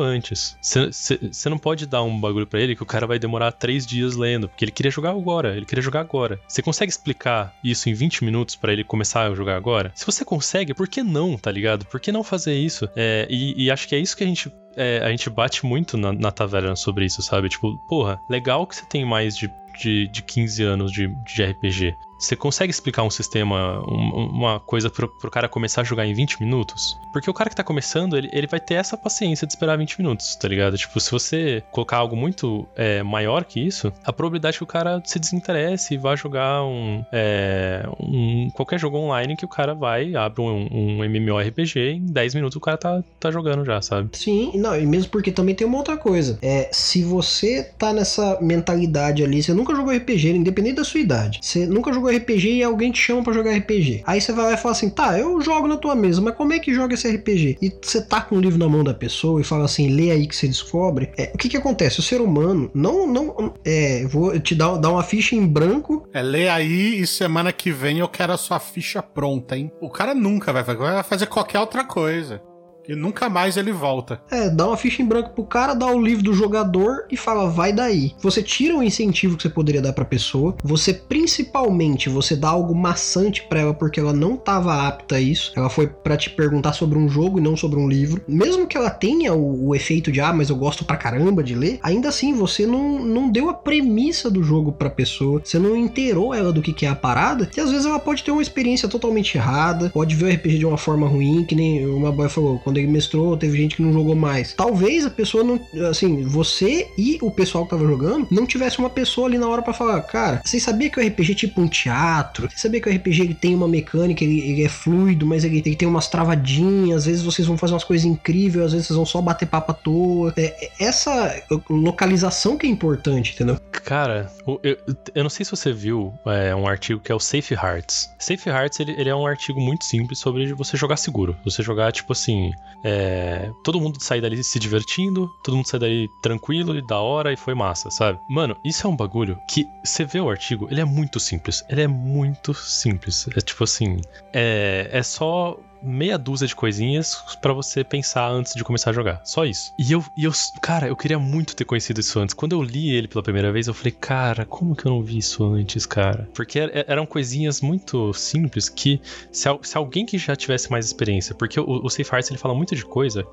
antes. Você não pode dar um bagulho para ele que o cara vai demorar 3 dias lendo, porque ele queria jogar agora, ele queria jogar agora. Você consegue explicar isso em 20 minutos para ele começar a jogar agora? Se você consegue, por que não, tá ligado? Por que não fazer isso? É, e, e, acho que é isso que a gente é, a gente bate muito na, na taverna sobre isso, sabe? Tipo, porra, legal que você tem mais de, de, de 15 anos de, de RPG. Você consegue explicar um sistema, um, uma coisa pro, pro cara começar a jogar em 20 minutos? Porque o cara que tá começando, ele, ele vai ter essa paciência de esperar 20 minutos, tá ligado? Tipo, se você colocar algo muito é, maior que isso, a probabilidade que o cara se desinteresse e vá jogar um, é, um qualquer jogo online que o cara vai, abre um, um MMORPG e em 10 minutos o cara tá, tá jogando já, sabe? Sim, não, e mesmo porque também tem uma outra coisa. É, se você tá nessa mentalidade ali, você nunca jogou RPG, independente da sua idade, você nunca jogou RPG e alguém te chama para jogar RPG. Aí você vai lá e fala assim: tá, eu jogo na tua mesa, mas como é que joga esse RPG? E você tá com o livro na mão da pessoa e fala assim: lê aí que você descobre. É, o que que acontece? O ser humano não. não é, vou te dar, dar uma ficha em branco. É, lê aí e semana que vem eu quero a sua ficha pronta, hein? O cara nunca vai vai fazer qualquer outra coisa. E nunca mais ele volta. É, dá uma ficha em branco pro cara, dá o livro do jogador e fala, vai daí. Você tira o incentivo que você poderia dar pra pessoa. Você, principalmente, você dá algo maçante para ela porque ela não tava apta a isso. Ela foi para te perguntar sobre um jogo e não sobre um livro. Mesmo que ela tenha o, o, efeito de, ah, mas eu gosto pra caramba de ler, ainda assim, você não, não deu a premissa do jogo pra pessoa. Você não inteirou ela do que, que é a parada. E às vezes ela pode ter uma experiência totalmente errada, pode ver o RPG de uma forma ruim, que nem uma boy falou, quando ele mestrou, teve gente que não jogou mais. Talvez a pessoa não, assim, você e o pessoal que tava jogando não tivesse uma pessoa ali na hora para falar, cara, vocês sabiam que o RPG é tipo um teatro? Você sabia que o RPG ele tem uma mecânica, ele, ele é fluido, mas ele, ele, tem umas travadinhas, às vezes vocês vão fazer umas coisas incríveis, às vezes vocês vão só bater papo à toa. É, é essa localização que é importante, entendeu? Cara, eu, eu não sei se você viu é, um artigo que é o Safe Hearts. Safe Hearts, ele, ele é um artigo muito simples sobre você jogar seguro. Você jogar, tipo assim, é, todo mundo sair dali se divertindo, todo mundo sair dali tranquilo e da hora e foi massa, sabe? Mano, isso é um bagulho que você vê o artigo, ele é muito simples. Ele é muito simples. É tipo assim, é, é só meia dúzia de coisinhas para você pensar antes de começar a jogar. Só isso. E eu, e eu, cara, eu queria muito ter conhecido isso antes. Quando eu li ele pela primeira vez, eu falei, cara, como que eu não vi isso antes, cara? Porque eram coisinhas muito simples que se, se alguém que já tivesse mais experiência, porque o, o Safe Arts ele fala muito de coisa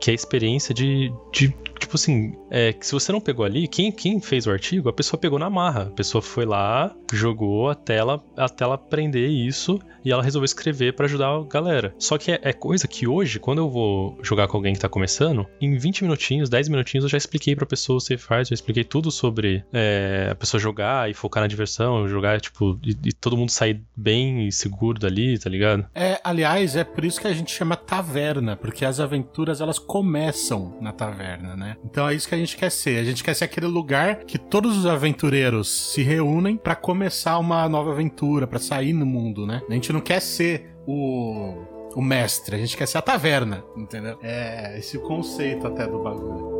que é experiência de, de tipo assim, é, que se você não pegou ali, quem, quem fez o artigo, a pessoa pegou na marra. A pessoa foi lá, jogou até ela, até ela aprender isso e ela resolveu escrever para ajudar a galera. Só que é, é, coisa que hoje, quando eu vou jogar com alguém que tá começando, em 20 minutinhos, 10 minutinhos, eu já expliquei pra pessoa o Safe Fight, já expliquei tudo sobre é, a pessoa jogar e focar na diversão, jogar, tipo, e, e, todo mundo sair bem e seguro dali, tá ligado? É, aliás, é por isso que a gente chama taverna, porque as aventuras elas começam na taverna, né? Então é isso que a gente quer ser. A gente quer ser aquele lugar que todos os aventureiros se reúnem para começar uma nova aventura, para sair no mundo, né? A gente não quer ser o o mestre, a gente quer ser a taverna, entendeu? É esse conceito até do bagulho.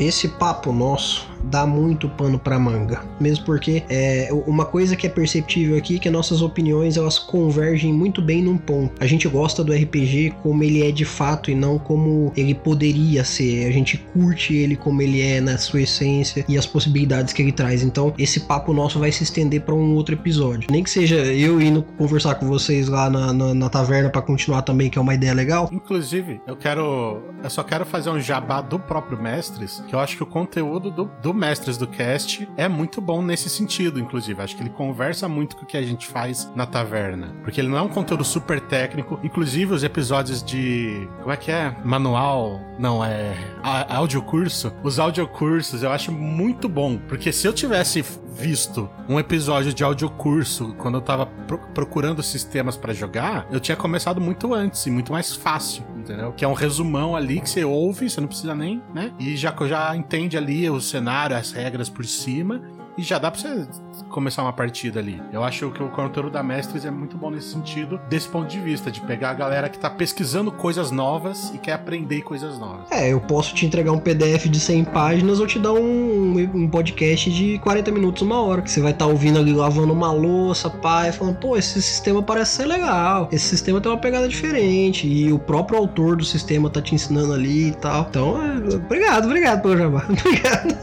Esse papo nosso dá muito pano para manga. Mesmo porque é uma coisa que é perceptível aqui é que nossas opiniões elas convergem muito bem num ponto. A gente gosta do RPG como ele é de fato e não como ele poderia ser. A gente curte ele como ele é na sua essência e as possibilidades que ele traz. Então, esse papo nosso vai se estender para um outro episódio. Nem que seja eu indo conversar com vocês lá na, na, na taverna para continuar também, que é uma ideia legal. Inclusive, eu quero. Eu só quero fazer um jabá do próprio Mestres, que eu acho que o conteúdo do, do Mestres do Cast é muito bom nesse sentido, inclusive. Acho que ele conversa muito com o que a gente faz na taverna. Porque ele não é um conteúdo super técnico. Inclusive, os episódios de. Como é que é? Manual. Não, é. Audiocurso. Os audiocursos eu acho muito bom. Porque se eu tivesse visto um episódio de audiocurso quando eu tava pro procurando sistemas para jogar, eu tinha começado muito antes e muito mais fácil, entendeu? Que é um resumão ali que você ouve, você não precisa nem, né? E já, já entende ali o cenário, as regras por cima, e já dá pra você começar uma partida ali. Eu acho que o conteúdo da Mestres é muito bom nesse sentido, desse ponto de vista, de pegar a galera que tá pesquisando coisas novas e quer aprender coisas novas. É, eu posso te entregar um PDF de 100 páginas ou te dar um, um podcast de 40 minutos, uma hora. Que você vai estar tá ouvindo ali lavando uma louça, pai, falando, pô, esse sistema parece ser legal. Esse sistema tem uma pegada diferente. E o próprio autor do sistema tá te ensinando ali e tal. Então, é, obrigado, obrigado pelo jabá. [laughs] Obrigado.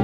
[laughs]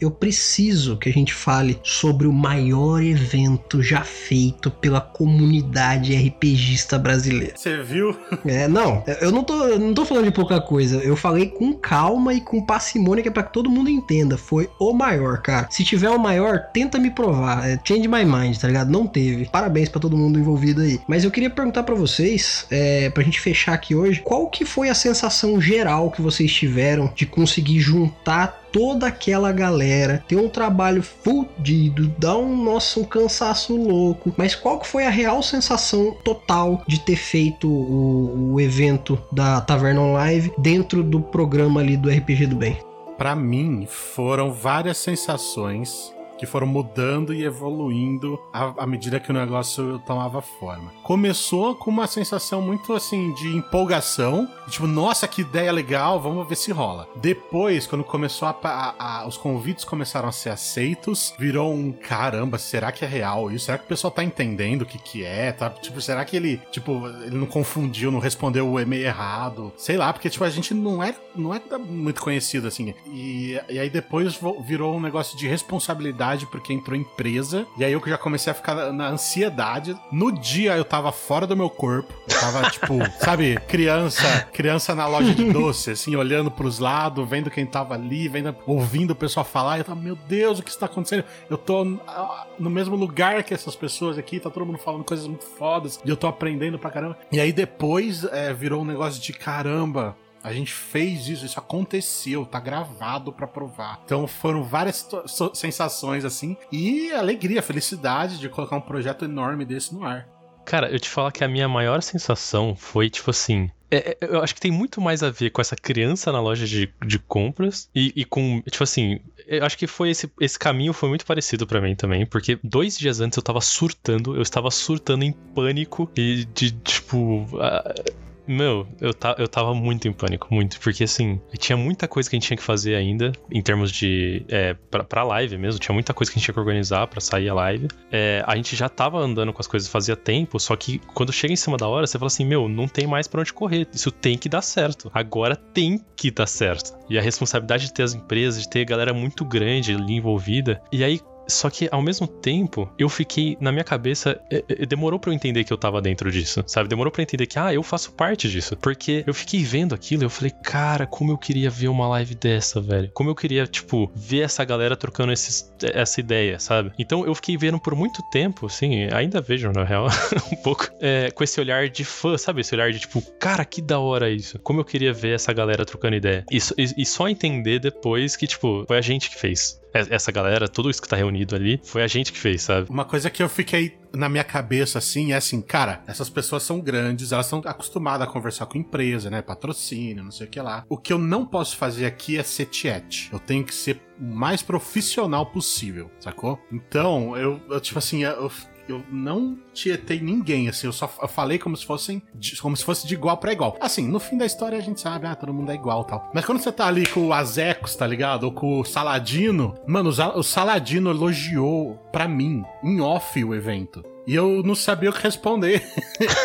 eu preciso que a gente fale sobre o maior evento já feito pela comunidade RPGista brasileira. Você viu? É, não, eu não tô, não tô falando de pouca coisa. Eu falei com calma e com parcimônia que é pra que todo mundo entenda. Foi o maior, cara. Se tiver o maior, tenta me provar. É, change my mind, tá ligado? Não teve. Parabéns para todo mundo envolvido aí. Mas eu queria perguntar para vocês, é, pra gente fechar aqui hoje, qual que foi a sensação geral que vocês tiveram de conseguir juntar toda aquela galera, ter um trabalho fudido, dá um nosso um cansaço louco. Mas qual que foi a real sensação total de ter feito o, o evento da Taverna Live dentro do programa ali do RPG do Bem? Para mim, foram várias sensações que foram mudando e evoluindo à, à, medida que o negócio tomava forma. Começou com uma sensação muito assim de empolgação, tipo, nossa, que ideia legal, vamos ver se rola. Depois, quando começou a, a, a, os convites começaram a ser aceitos, virou um caramba, será que é real isso? Será que o pessoal tá entendendo o que que é? Tá? Tipo, será que ele, tipo, ele não confundiu, não respondeu o e-mail errado? Sei lá, porque tipo a gente não é não é muito conhecido assim. E, e aí depois virou um negócio de responsabilidade ansiedade porque entrou empresa. E aí eu já comecei a ficar na ansiedade. No dia eu tava fora do meu corpo. Eu tava, [laughs] tipo, sabe, criança, criança na loja de doce, assim, olhando pros lados, vendo quem tava ali, vendo, ouvindo o pessoal falar. E eu tava, meu Deus, o que está acontecendo? Eu tô ah, no mesmo lugar que essas pessoas aqui, tá todo mundo falando coisas muito fodas. E eu tô aprendendo pra caramba. E aí depois é, virou um negócio de caramba. A gente fez isso, isso aconteceu, tá gravado para provar. Então foram várias sensações assim e alegria, felicidade de colocar um projeto enorme desse no ar. Cara, eu te falar que a minha maior sensação foi tipo assim. É, é, eu acho que tem muito mais a ver com essa criança na loja de, de compras e, e com, tipo assim, eu acho que foi esse, esse caminho foi muito parecido para mim também, porque dois dias antes eu tava surtando, eu estava surtando em pânico e de, tipo. Uh, meu, eu, ta, eu tava muito em pânico, muito. Porque, assim, tinha muita coisa que a gente tinha que fazer ainda, em termos de. É, pra, pra live mesmo, tinha muita coisa que a gente tinha que organizar para sair a live. É, a gente já tava andando com as coisas fazia tempo, só que quando chega em cima da hora, você fala assim: meu, não tem mais para onde correr. Isso tem que dar certo. Agora tem que dar certo. E a responsabilidade de ter as empresas, de ter galera muito grande ali envolvida. E aí, só que ao mesmo tempo, eu fiquei na minha cabeça, é, é, demorou para eu entender que eu tava dentro disso, sabe? Demorou para entender que ah, eu faço parte disso, porque eu fiquei vendo aquilo, eu falei, cara, como eu queria ver uma live dessa, velho. Como eu queria, tipo, ver essa galera trocando esses, essa ideia, sabe? Então eu fiquei vendo por muito tempo, assim, ainda vejo na real [laughs] um pouco, é, com esse olhar de fã, sabe? Esse olhar de tipo, cara, que da hora isso. Como eu queria ver essa galera trocando ideia. E, e, e só entender depois que, tipo, foi a gente que fez essa galera, tudo isso que tá reunido ali, foi a gente que fez, sabe? Uma coisa que eu fiquei na minha cabeça assim é assim, cara, essas pessoas são grandes, elas estão acostumadas a conversar com empresa, né? Patrocínio, não sei o que lá. O que eu não posso fazer aqui é ser tiete. Eu tenho que ser o mais profissional possível, sacou? Então, eu, eu tipo assim, eu, eu não tietei ninguém, assim, eu só falei como se fossem como se fosse de igual para igual. Assim, no fim da história a gente sabe, ah, todo mundo é igual tal. Mas quando você tá ali com o Azecos, tá ligado? Ou com o Saladino, mano, o Saladino elogiou para mim, em off, o evento. E eu não sabia o que responder.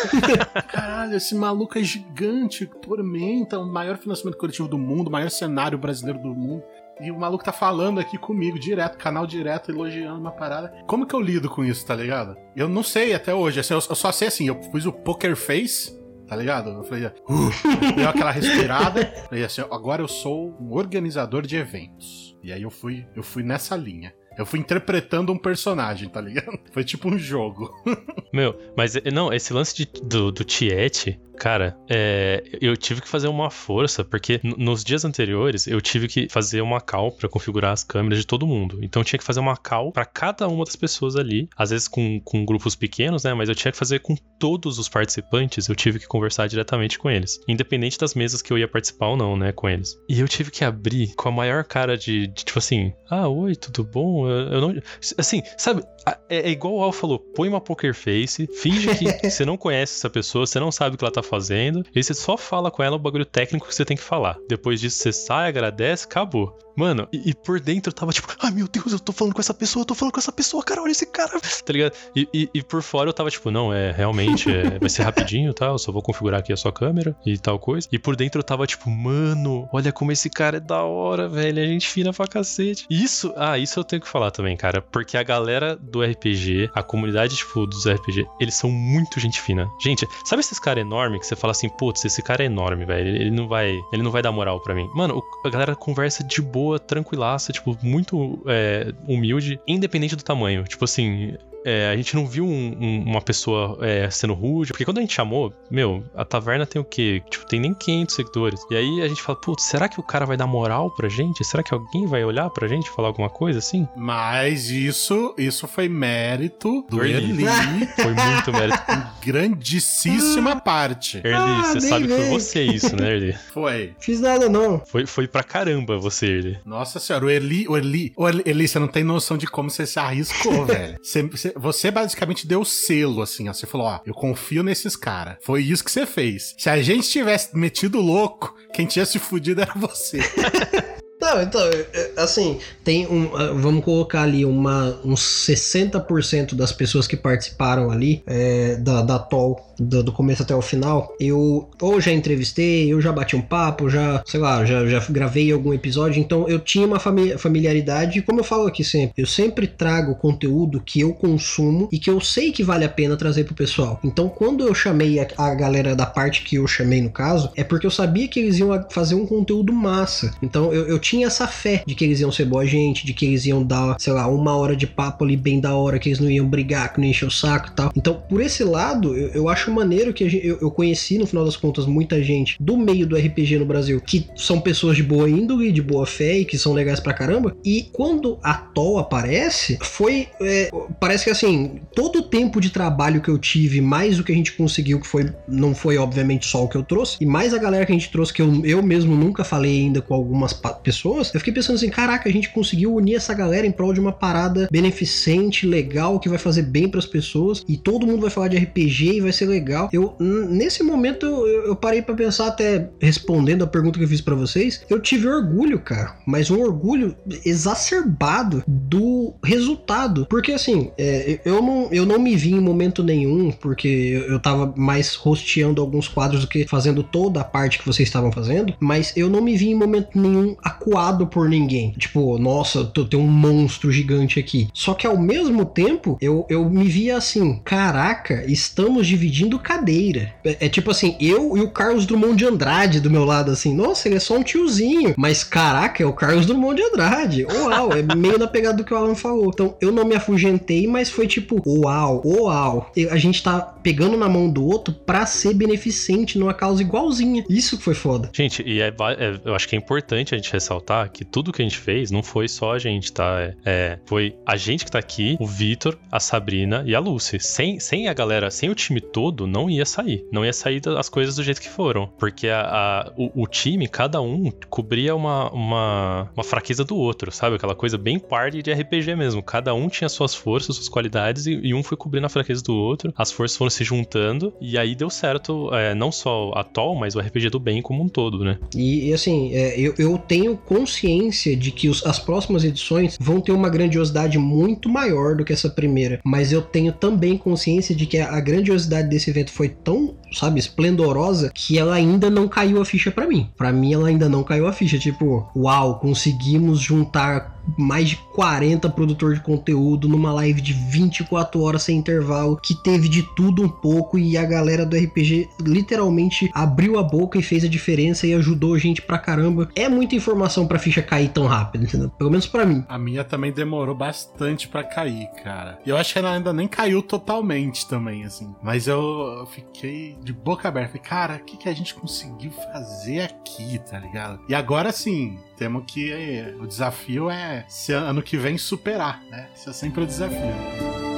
[laughs] Caralho, esse maluco é gigante, tormenta, o maior financiamento coletivo do mundo, o maior cenário brasileiro do mundo. E o maluco tá falando aqui comigo, direto, canal direto, elogiando uma parada. Como que eu lido com isso, tá ligado? Eu não sei até hoje. Assim, eu, só sei assim, eu pus o poker face, tá ligado? Eu falei, uh, [laughs] deu aquela respirada. Falei assim, agora eu sou um organizador de eventos. E aí eu fui, eu fui nessa linha. Eu fui interpretando um personagem, tá ligado? [laughs] Foi tipo um jogo. [laughs] Meu, mas não, esse lance de, do, do Tiete, Cara, é, eu tive que fazer uma força, porque nos dias anteriores eu tive que fazer uma call para configurar as câmeras de todo mundo. Então eu tinha que fazer uma call para cada uma das pessoas ali, às vezes com, com grupos pequenos, né? Mas eu tinha que fazer com todos os participantes, eu tive que conversar diretamente com eles, independente das mesas que eu ia participar ou não, né? Com eles. E eu tive que abrir com a maior cara de, de tipo assim: ah, oi, tudo bom? Eu, eu não. Assim, sabe? É, é, igual o Al falou: põe uma poker face, finge que [laughs] você não conhece essa pessoa, você não sabe o que ela tá fazendo, e você só fala com ela o bagulho técnico que você tem que falar. Depois disso, você sai, agradece, acabou. Mano, e, e, por dentro eu tava tipo, ai meu Deus, eu tô falando com essa pessoa, eu tô falando com essa pessoa, cara, olha esse cara, [laughs] tá ligado? E, e, e por fora eu tava tipo, não, é realmente, é, vai ser rapidinho, tá? Eu só vou configurar aqui a sua câmera e tal coisa. E por dentro eu tava tipo, mano, olha como esse cara é da hora, velho, a gente fina pra cacete. Isso, ah, isso eu tenho que falar também, cara, porque a galera do RPG, a comunidade, tipo, dos RPG, eles são muito gente fina. Gente, sabe esses caras enormes que você fala assim, putz, esse cara é enorme, velho, ele não vai, ele não vai dar moral para mim. Mano, a galera conversa de boa boa, tranquilaça, tipo, muito é, humilde, independente do tamanho. Tipo assim, é, a gente não viu um, um, uma pessoa é, sendo rude, porque quando a gente chamou, meu, a taverna tem o quê? Tipo, tem nem 500 seguidores. E aí a gente fala, putz, será que o cara vai dar moral pra gente? Será que alguém vai olhar pra gente falar alguma coisa assim? Mas isso, isso foi mérito do Erli. [laughs] Foi muito mérito. Grandíssima ah, parte. Erli, ah, você sabe que foi você isso, né, Erli? [laughs] Foi. Fiz nada, não. Foi, foi pra caramba você, Erli. Nossa senhora, o Erli, o Erli, o Erli, você não tem noção de como você se arriscou, [laughs] velho. Você, você, você basicamente deu selo, assim, ó. Você falou, ó, eu confio nesses caras. Foi isso que você fez. Se a gente tivesse metido louco, quem tinha se fudido era você. [laughs] Não, então, é, assim, tem um. Ah, vamos colocar ali uma, uns 60% das pessoas que participaram ali é, da, da TOL, do, do, começo até o final. Eu ou já entrevistei, eu já bati um papo, já, sei lá, já, já gravei algum episódio, então eu tinha uma familiaridade. Como eu falo aqui sempre, eu sempre trago conteúdo que eu consumo e que eu sei que vale a pena trazer pro pessoal. Então, quando eu chamei a, a galera da parte que eu chamei no caso, é porque eu sabia que eles iam fazer um conteúdo massa. Então, eu, eu tinha tinha essa fé de que eles iam ser boa gente, de que eles iam dar, sei lá, uma hora de papo ali bem da hora, que eles não iam brigar, que não encher o saco e tal. Então, por esse lado, eu, eu acho maneiro que gente, eu, eu, conheci, no final das contas, muita gente do meio do RPG no Brasil que são pessoas de boa índole, de boa fé e que são legais pra caramba. E quando a TOL aparece, foi. É, parece que assim, todo o tempo de trabalho que eu tive, mais o que a gente conseguiu, que foi. Não foi, obviamente, só o que eu trouxe, e mais a galera que a gente trouxe, que eu, eu mesmo nunca falei ainda com algumas pessoas pessoas, eu fiquei pensando assim, caraca, a gente conseguiu unir essa galera em prol de uma parada beneficente, legal, que vai fazer bem para as pessoas e todo mundo vai falar de RPG e vai ser legal. Eu nesse momento eu, eu parei para pensar até respondendo a pergunta que eu fiz para vocês, eu tive orgulho, cara, mas um orgulho exacerbado do resultado, porque assim, é, eu não eu não me vi em momento nenhum, porque eu, eu tava mais rosteando alguns quadros do que fazendo toda a parte que vocês estavam fazendo, mas eu não me vi em momento nenhum acuado por ninguém. Tipo, nossa, tem um monstro gigante aqui. Só que ao mesmo tempo, eu, eu me via assim: caraca, estamos dividindo cadeira. É, é tipo assim, eu e o Carlos Drummond de Andrade do meu lado, assim, nossa, ele é só um tiozinho. Mas caraca, é o Carlos Drummond de Andrade. Uau, é meio na pegada do que o Alan falou. Então eu não me afugentei, mas foi tipo, uau, uau. A gente tá pegando na mão do outro pra ser beneficente numa causa igualzinha. Isso que foi foda. Gente, e é, é, eu acho que é importante a gente ressaltar ressaltar que tudo que a gente fez não foi só a gente, tá? É, é, foi a gente que tá aqui, o Vitor, a Sabrina e a Lucy. Sem, sem a galera, sem o time todo, não ia sair. Não ia sair as coisas do jeito que foram. Porque a, a o, o, time, cada um, cobria uma, uma, uma, fraqueza do outro, sabe? Aquela coisa bem party de RPG mesmo. Cada um tinha suas forças, suas qualidades, e, e um foi cobrindo a fraqueza do outro. As forças foram se juntando, e aí deu certo, é, não só a Tol, mas o RPG do bem como um todo, né? E, e assim, é, eu, eu tenho consciência de que os, as próximas edições vão ter uma grandiosidade muito maior do que essa primeira, mas eu tenho também consciência de que a, a grandiosidade desse evento foi tão sabe, esplendorosa, que ela ainda não caiu a ficha para mim. Para mim, ela ainda não caiu a ficha. Tipo, uau, conseguimos juntar mais de 40 produtores de conteúdo numa live de 24 horas sem intervalo, que teve de tudo um pouco e a galera do RPG literalmente abriu a boca e fez a diferença e ajudou a gente pra caramba. É muita informação pra ficha cair tão rápido, entendeu? Pelo menos para mim. A minha também demorou bastante para cair, cara. E eu acho que ela ainda nem caiu totalmente também, assim. Mas eu fiquei de boca aberta. Cara, o que, que a gente conseguiu fazer aqui, tá ligado? E agora sim, temos que. O desafio é se ano que vem superar, né? Isso é sempre o desafio.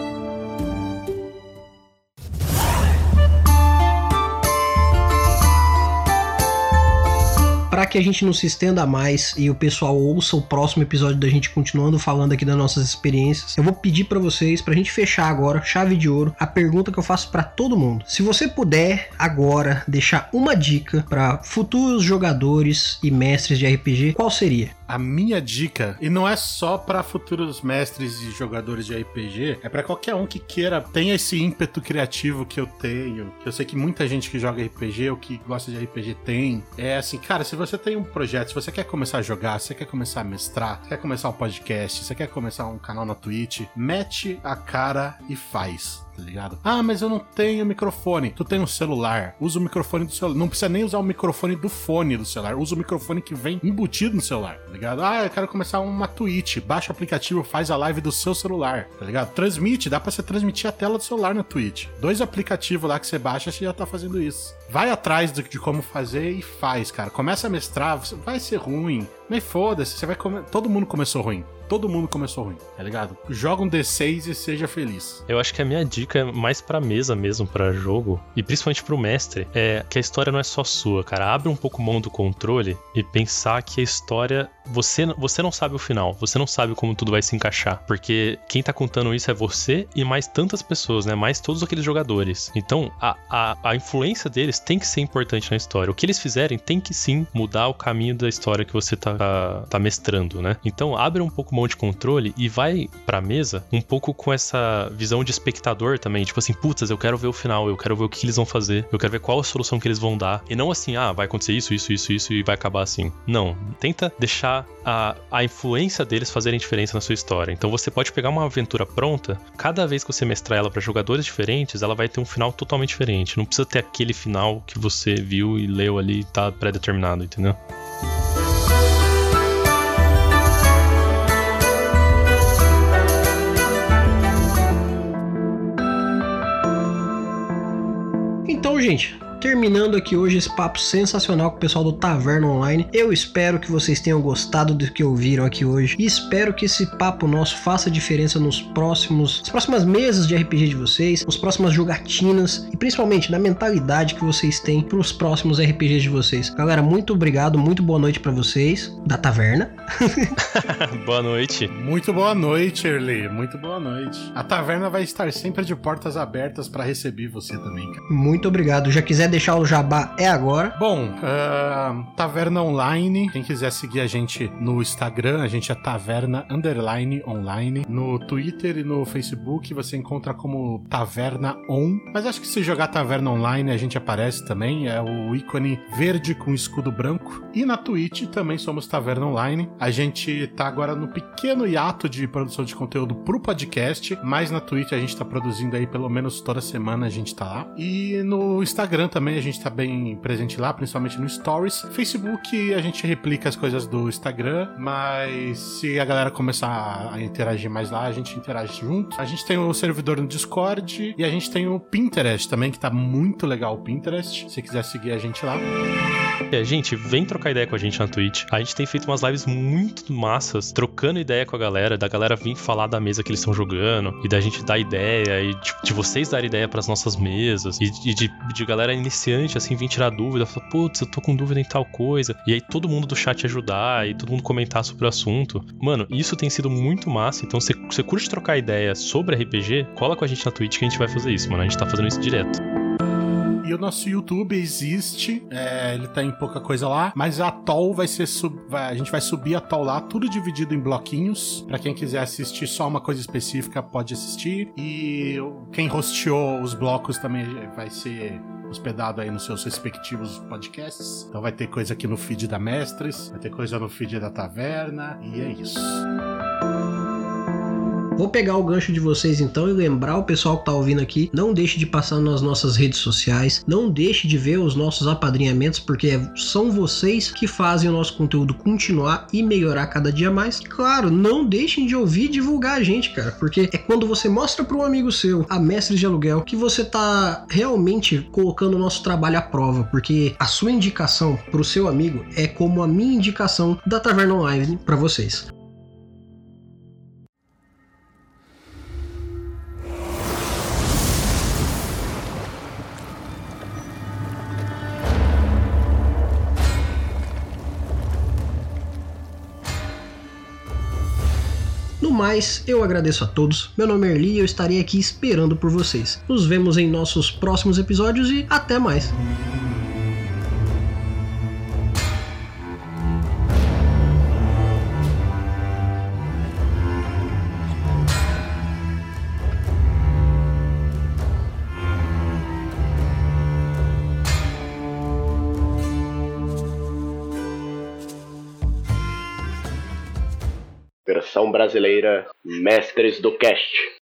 Para que a gente não se estenda mais e o pessoal ouça o próximo episódio da gente continuando falando aqui das nossas experiências, eu vou pedir para vocês, pra gente fechar agora, chave de ouro, a pergunta que eu faço para todo mundo. Se você puder agora deixar uma dica para futuros jogadores e mestres de RPG, qual seria? A minha dica, e não é só para futuros mestres e jogadores de RPG, é para qualquer um que queira, tenha esse ímpeto criativo que eu tenho, que eu sei que muita gente que joga RPG ou que gosta de RPG tem. É assim, cara, se você tem um projeto, se você quer começar a jogar, se você quer começar a mestrar, quer começar um podcast, se você quer começar um canal na Twitch, mete a cara e faz tá ligado? Ah, mas eu não tenho microfone. Tu tem um celular, usa o microfone do celular. Não precisa nem usar o microfone do fone do celular, usa o microfone que vem embutido no celular, tá ligado? Ah, eu quero começar uma Twitch. Baixa o aplicativo, faz a live do seu celular, tá ligado? Transmite, dá pra você transmitir a tela do celular na Twitch. Dois aplicativos lá que você baixa, você já tá fazendo isso. Vai atrás de, como fazer e faz, cara. Começa a mestrar, vai ser ruim. Mas foda-se, você vai comer. Todo mundo começou ruim todo mundo começou ruim, tá ligado? Joga um D6 e seja feliz. Eu acho que a minha dica é mais pra mesa mesmo, para jogo, e principalmente pro mestre, é que a história não é só sua, cara. Abre um pouco mão do controle e pensar que a história. Você, você não sabe o final, você não sabe como tudo vai se encaixar. Porque quem tá contando isso é você e mais tantas pessoas, né? Mais todos aqueles jogadores. Então, a, a, a influência deles tem que ser importante na história. O que eles fizerem tem que sim mudar o caminho da história que você tá, tá, tá mestrando, né? Então, abre um pouco mão de controle e vai pra mesa um pouco com essa visão de espectador também. Tipo assim, putas, eu quero ver o final, eu quero ver o que eles vão fazer, eu quero ver qual a solução que eles vão dar. E não assim, ah, vai acontecer isso, isso, isso, isso e vai acabar assim. Não. Tenta deixar a, a influência deles fazerem diferença na sua história. Então você pode pegar uma aventura pronta, cada vez que você mestrar ela para jogadores diferentes, ela vai ter um final totalmente diferente. Não precisa ter aquele final que você viu e leu ali e tá pré-determinado, entendeu? Gente, terminando aqui hoje esse papo sensacional com o pessoal do Taverna Online. Eu espero que vocês tenham gostado do que ouviram aqui hoje e espero que esse papo nosso faça diferença nos próximos, nas próximas mesas de RPG de vocês, nas próximas jogatinas e principalmente na mentalidade que vocês têm para os próximos RPGs de vocês. Galera, muito obrigado, muito boa noite para vocês da Taverna. [laughs] boa noite. Muito boa noite, Erli. Muito boa noite. A Taverna vai estar sempre de portas abertas para receber você também, cara. Muito obrigado. Já quiser deixar o jabá, é agora. Bom, uh, Taverna Online. Quem quiser seguir a gente no Instagram, a gente é Taverna Underline Online. No Twitter e no Facebook você encontra como Taverna On. Mas acho que se jogar Taverna Online a gente aparece também. É o ícone verde com escudo branco. E na Twitch também somos Taverna Online. A gente tá agora no pequeno hiato de produção de conteúdo pro podcast, mas na Twitch a gente tá produzindo aí pelo menos toda semana a gente tá lá. E no Instagram também a gente tá bem presente lá, principalmente no Stories. Facebook a gente replica as coisas do Instagram, mas se a galera começar a interagir mais lá, a gente interage junto. A gente tem o servidor no Discord e a gente tem o Pinterest também, que tá muito legal o Pinterest. Se quiser seguir a gente lá. É, gente, vem trocar ideia com a gente na Twitch. A gente tem feito umas lives muito massas, trocando ideia com a galera, da galera vir falar da mesa que eles estão jogando, e da gente dar ideia, e de, de vocês dar ideia para as nossas mesas, e, e de, de galera iniciante, assim, vir tirar dúvida, falar, putz, eu tô com dúvida em tal coisa. E aí todo mundo do chat ajudar e todo mundo comentar sobre o assunto. Mano, isso tem sido muito massa. Então, se você curte trocar ideia sobre RPG, cola com a gente na Twitch que a gente vai fazer isso, mano. A gente tá fazendo isso direto. E o nosso YouTube existe, é, ele tem pouca coisa lá, mas a Toll vai ser sub, vai, a gente vai subir a Toll lá, tudo dividido em bloquinhos. Para quem quiser assistir só uma coisa específica, pode assistir. E quem hosteou os blocos também vai ser hospedado aí nos seus respectivos podcasts. Então vai ter coisa aqui no feed da Mestres, vai ter coisa no feed da Taverna, e é isso. Vou pegar o gancho de vocês então e lembrar o pessoal que tá ouvindo aqui, não deixe de passar nas nossas redes sociais, não deixe de ver os nossos apadrinhamentos, porque são vocês que fazem o nosso conteúdo continuar e melhorar cada dia mais. Claro, não deixem de ouvir e divulgar a gente, cara, porque é quando você mostra para um amigo seu, a Mestres de Aluguel, que você tá realmente colocando o nosso trabalho à prova, porque a sua indicação pro seu amigo é como a minha indicação da Taverna Online para vocês. Mais, eu agradeço a todos. Meu nome é Erli e eu estarei aqui esperando por vocês. Nos vemos em nossos próximos episódios e até mais. Versão brasileira Mestres do Cast.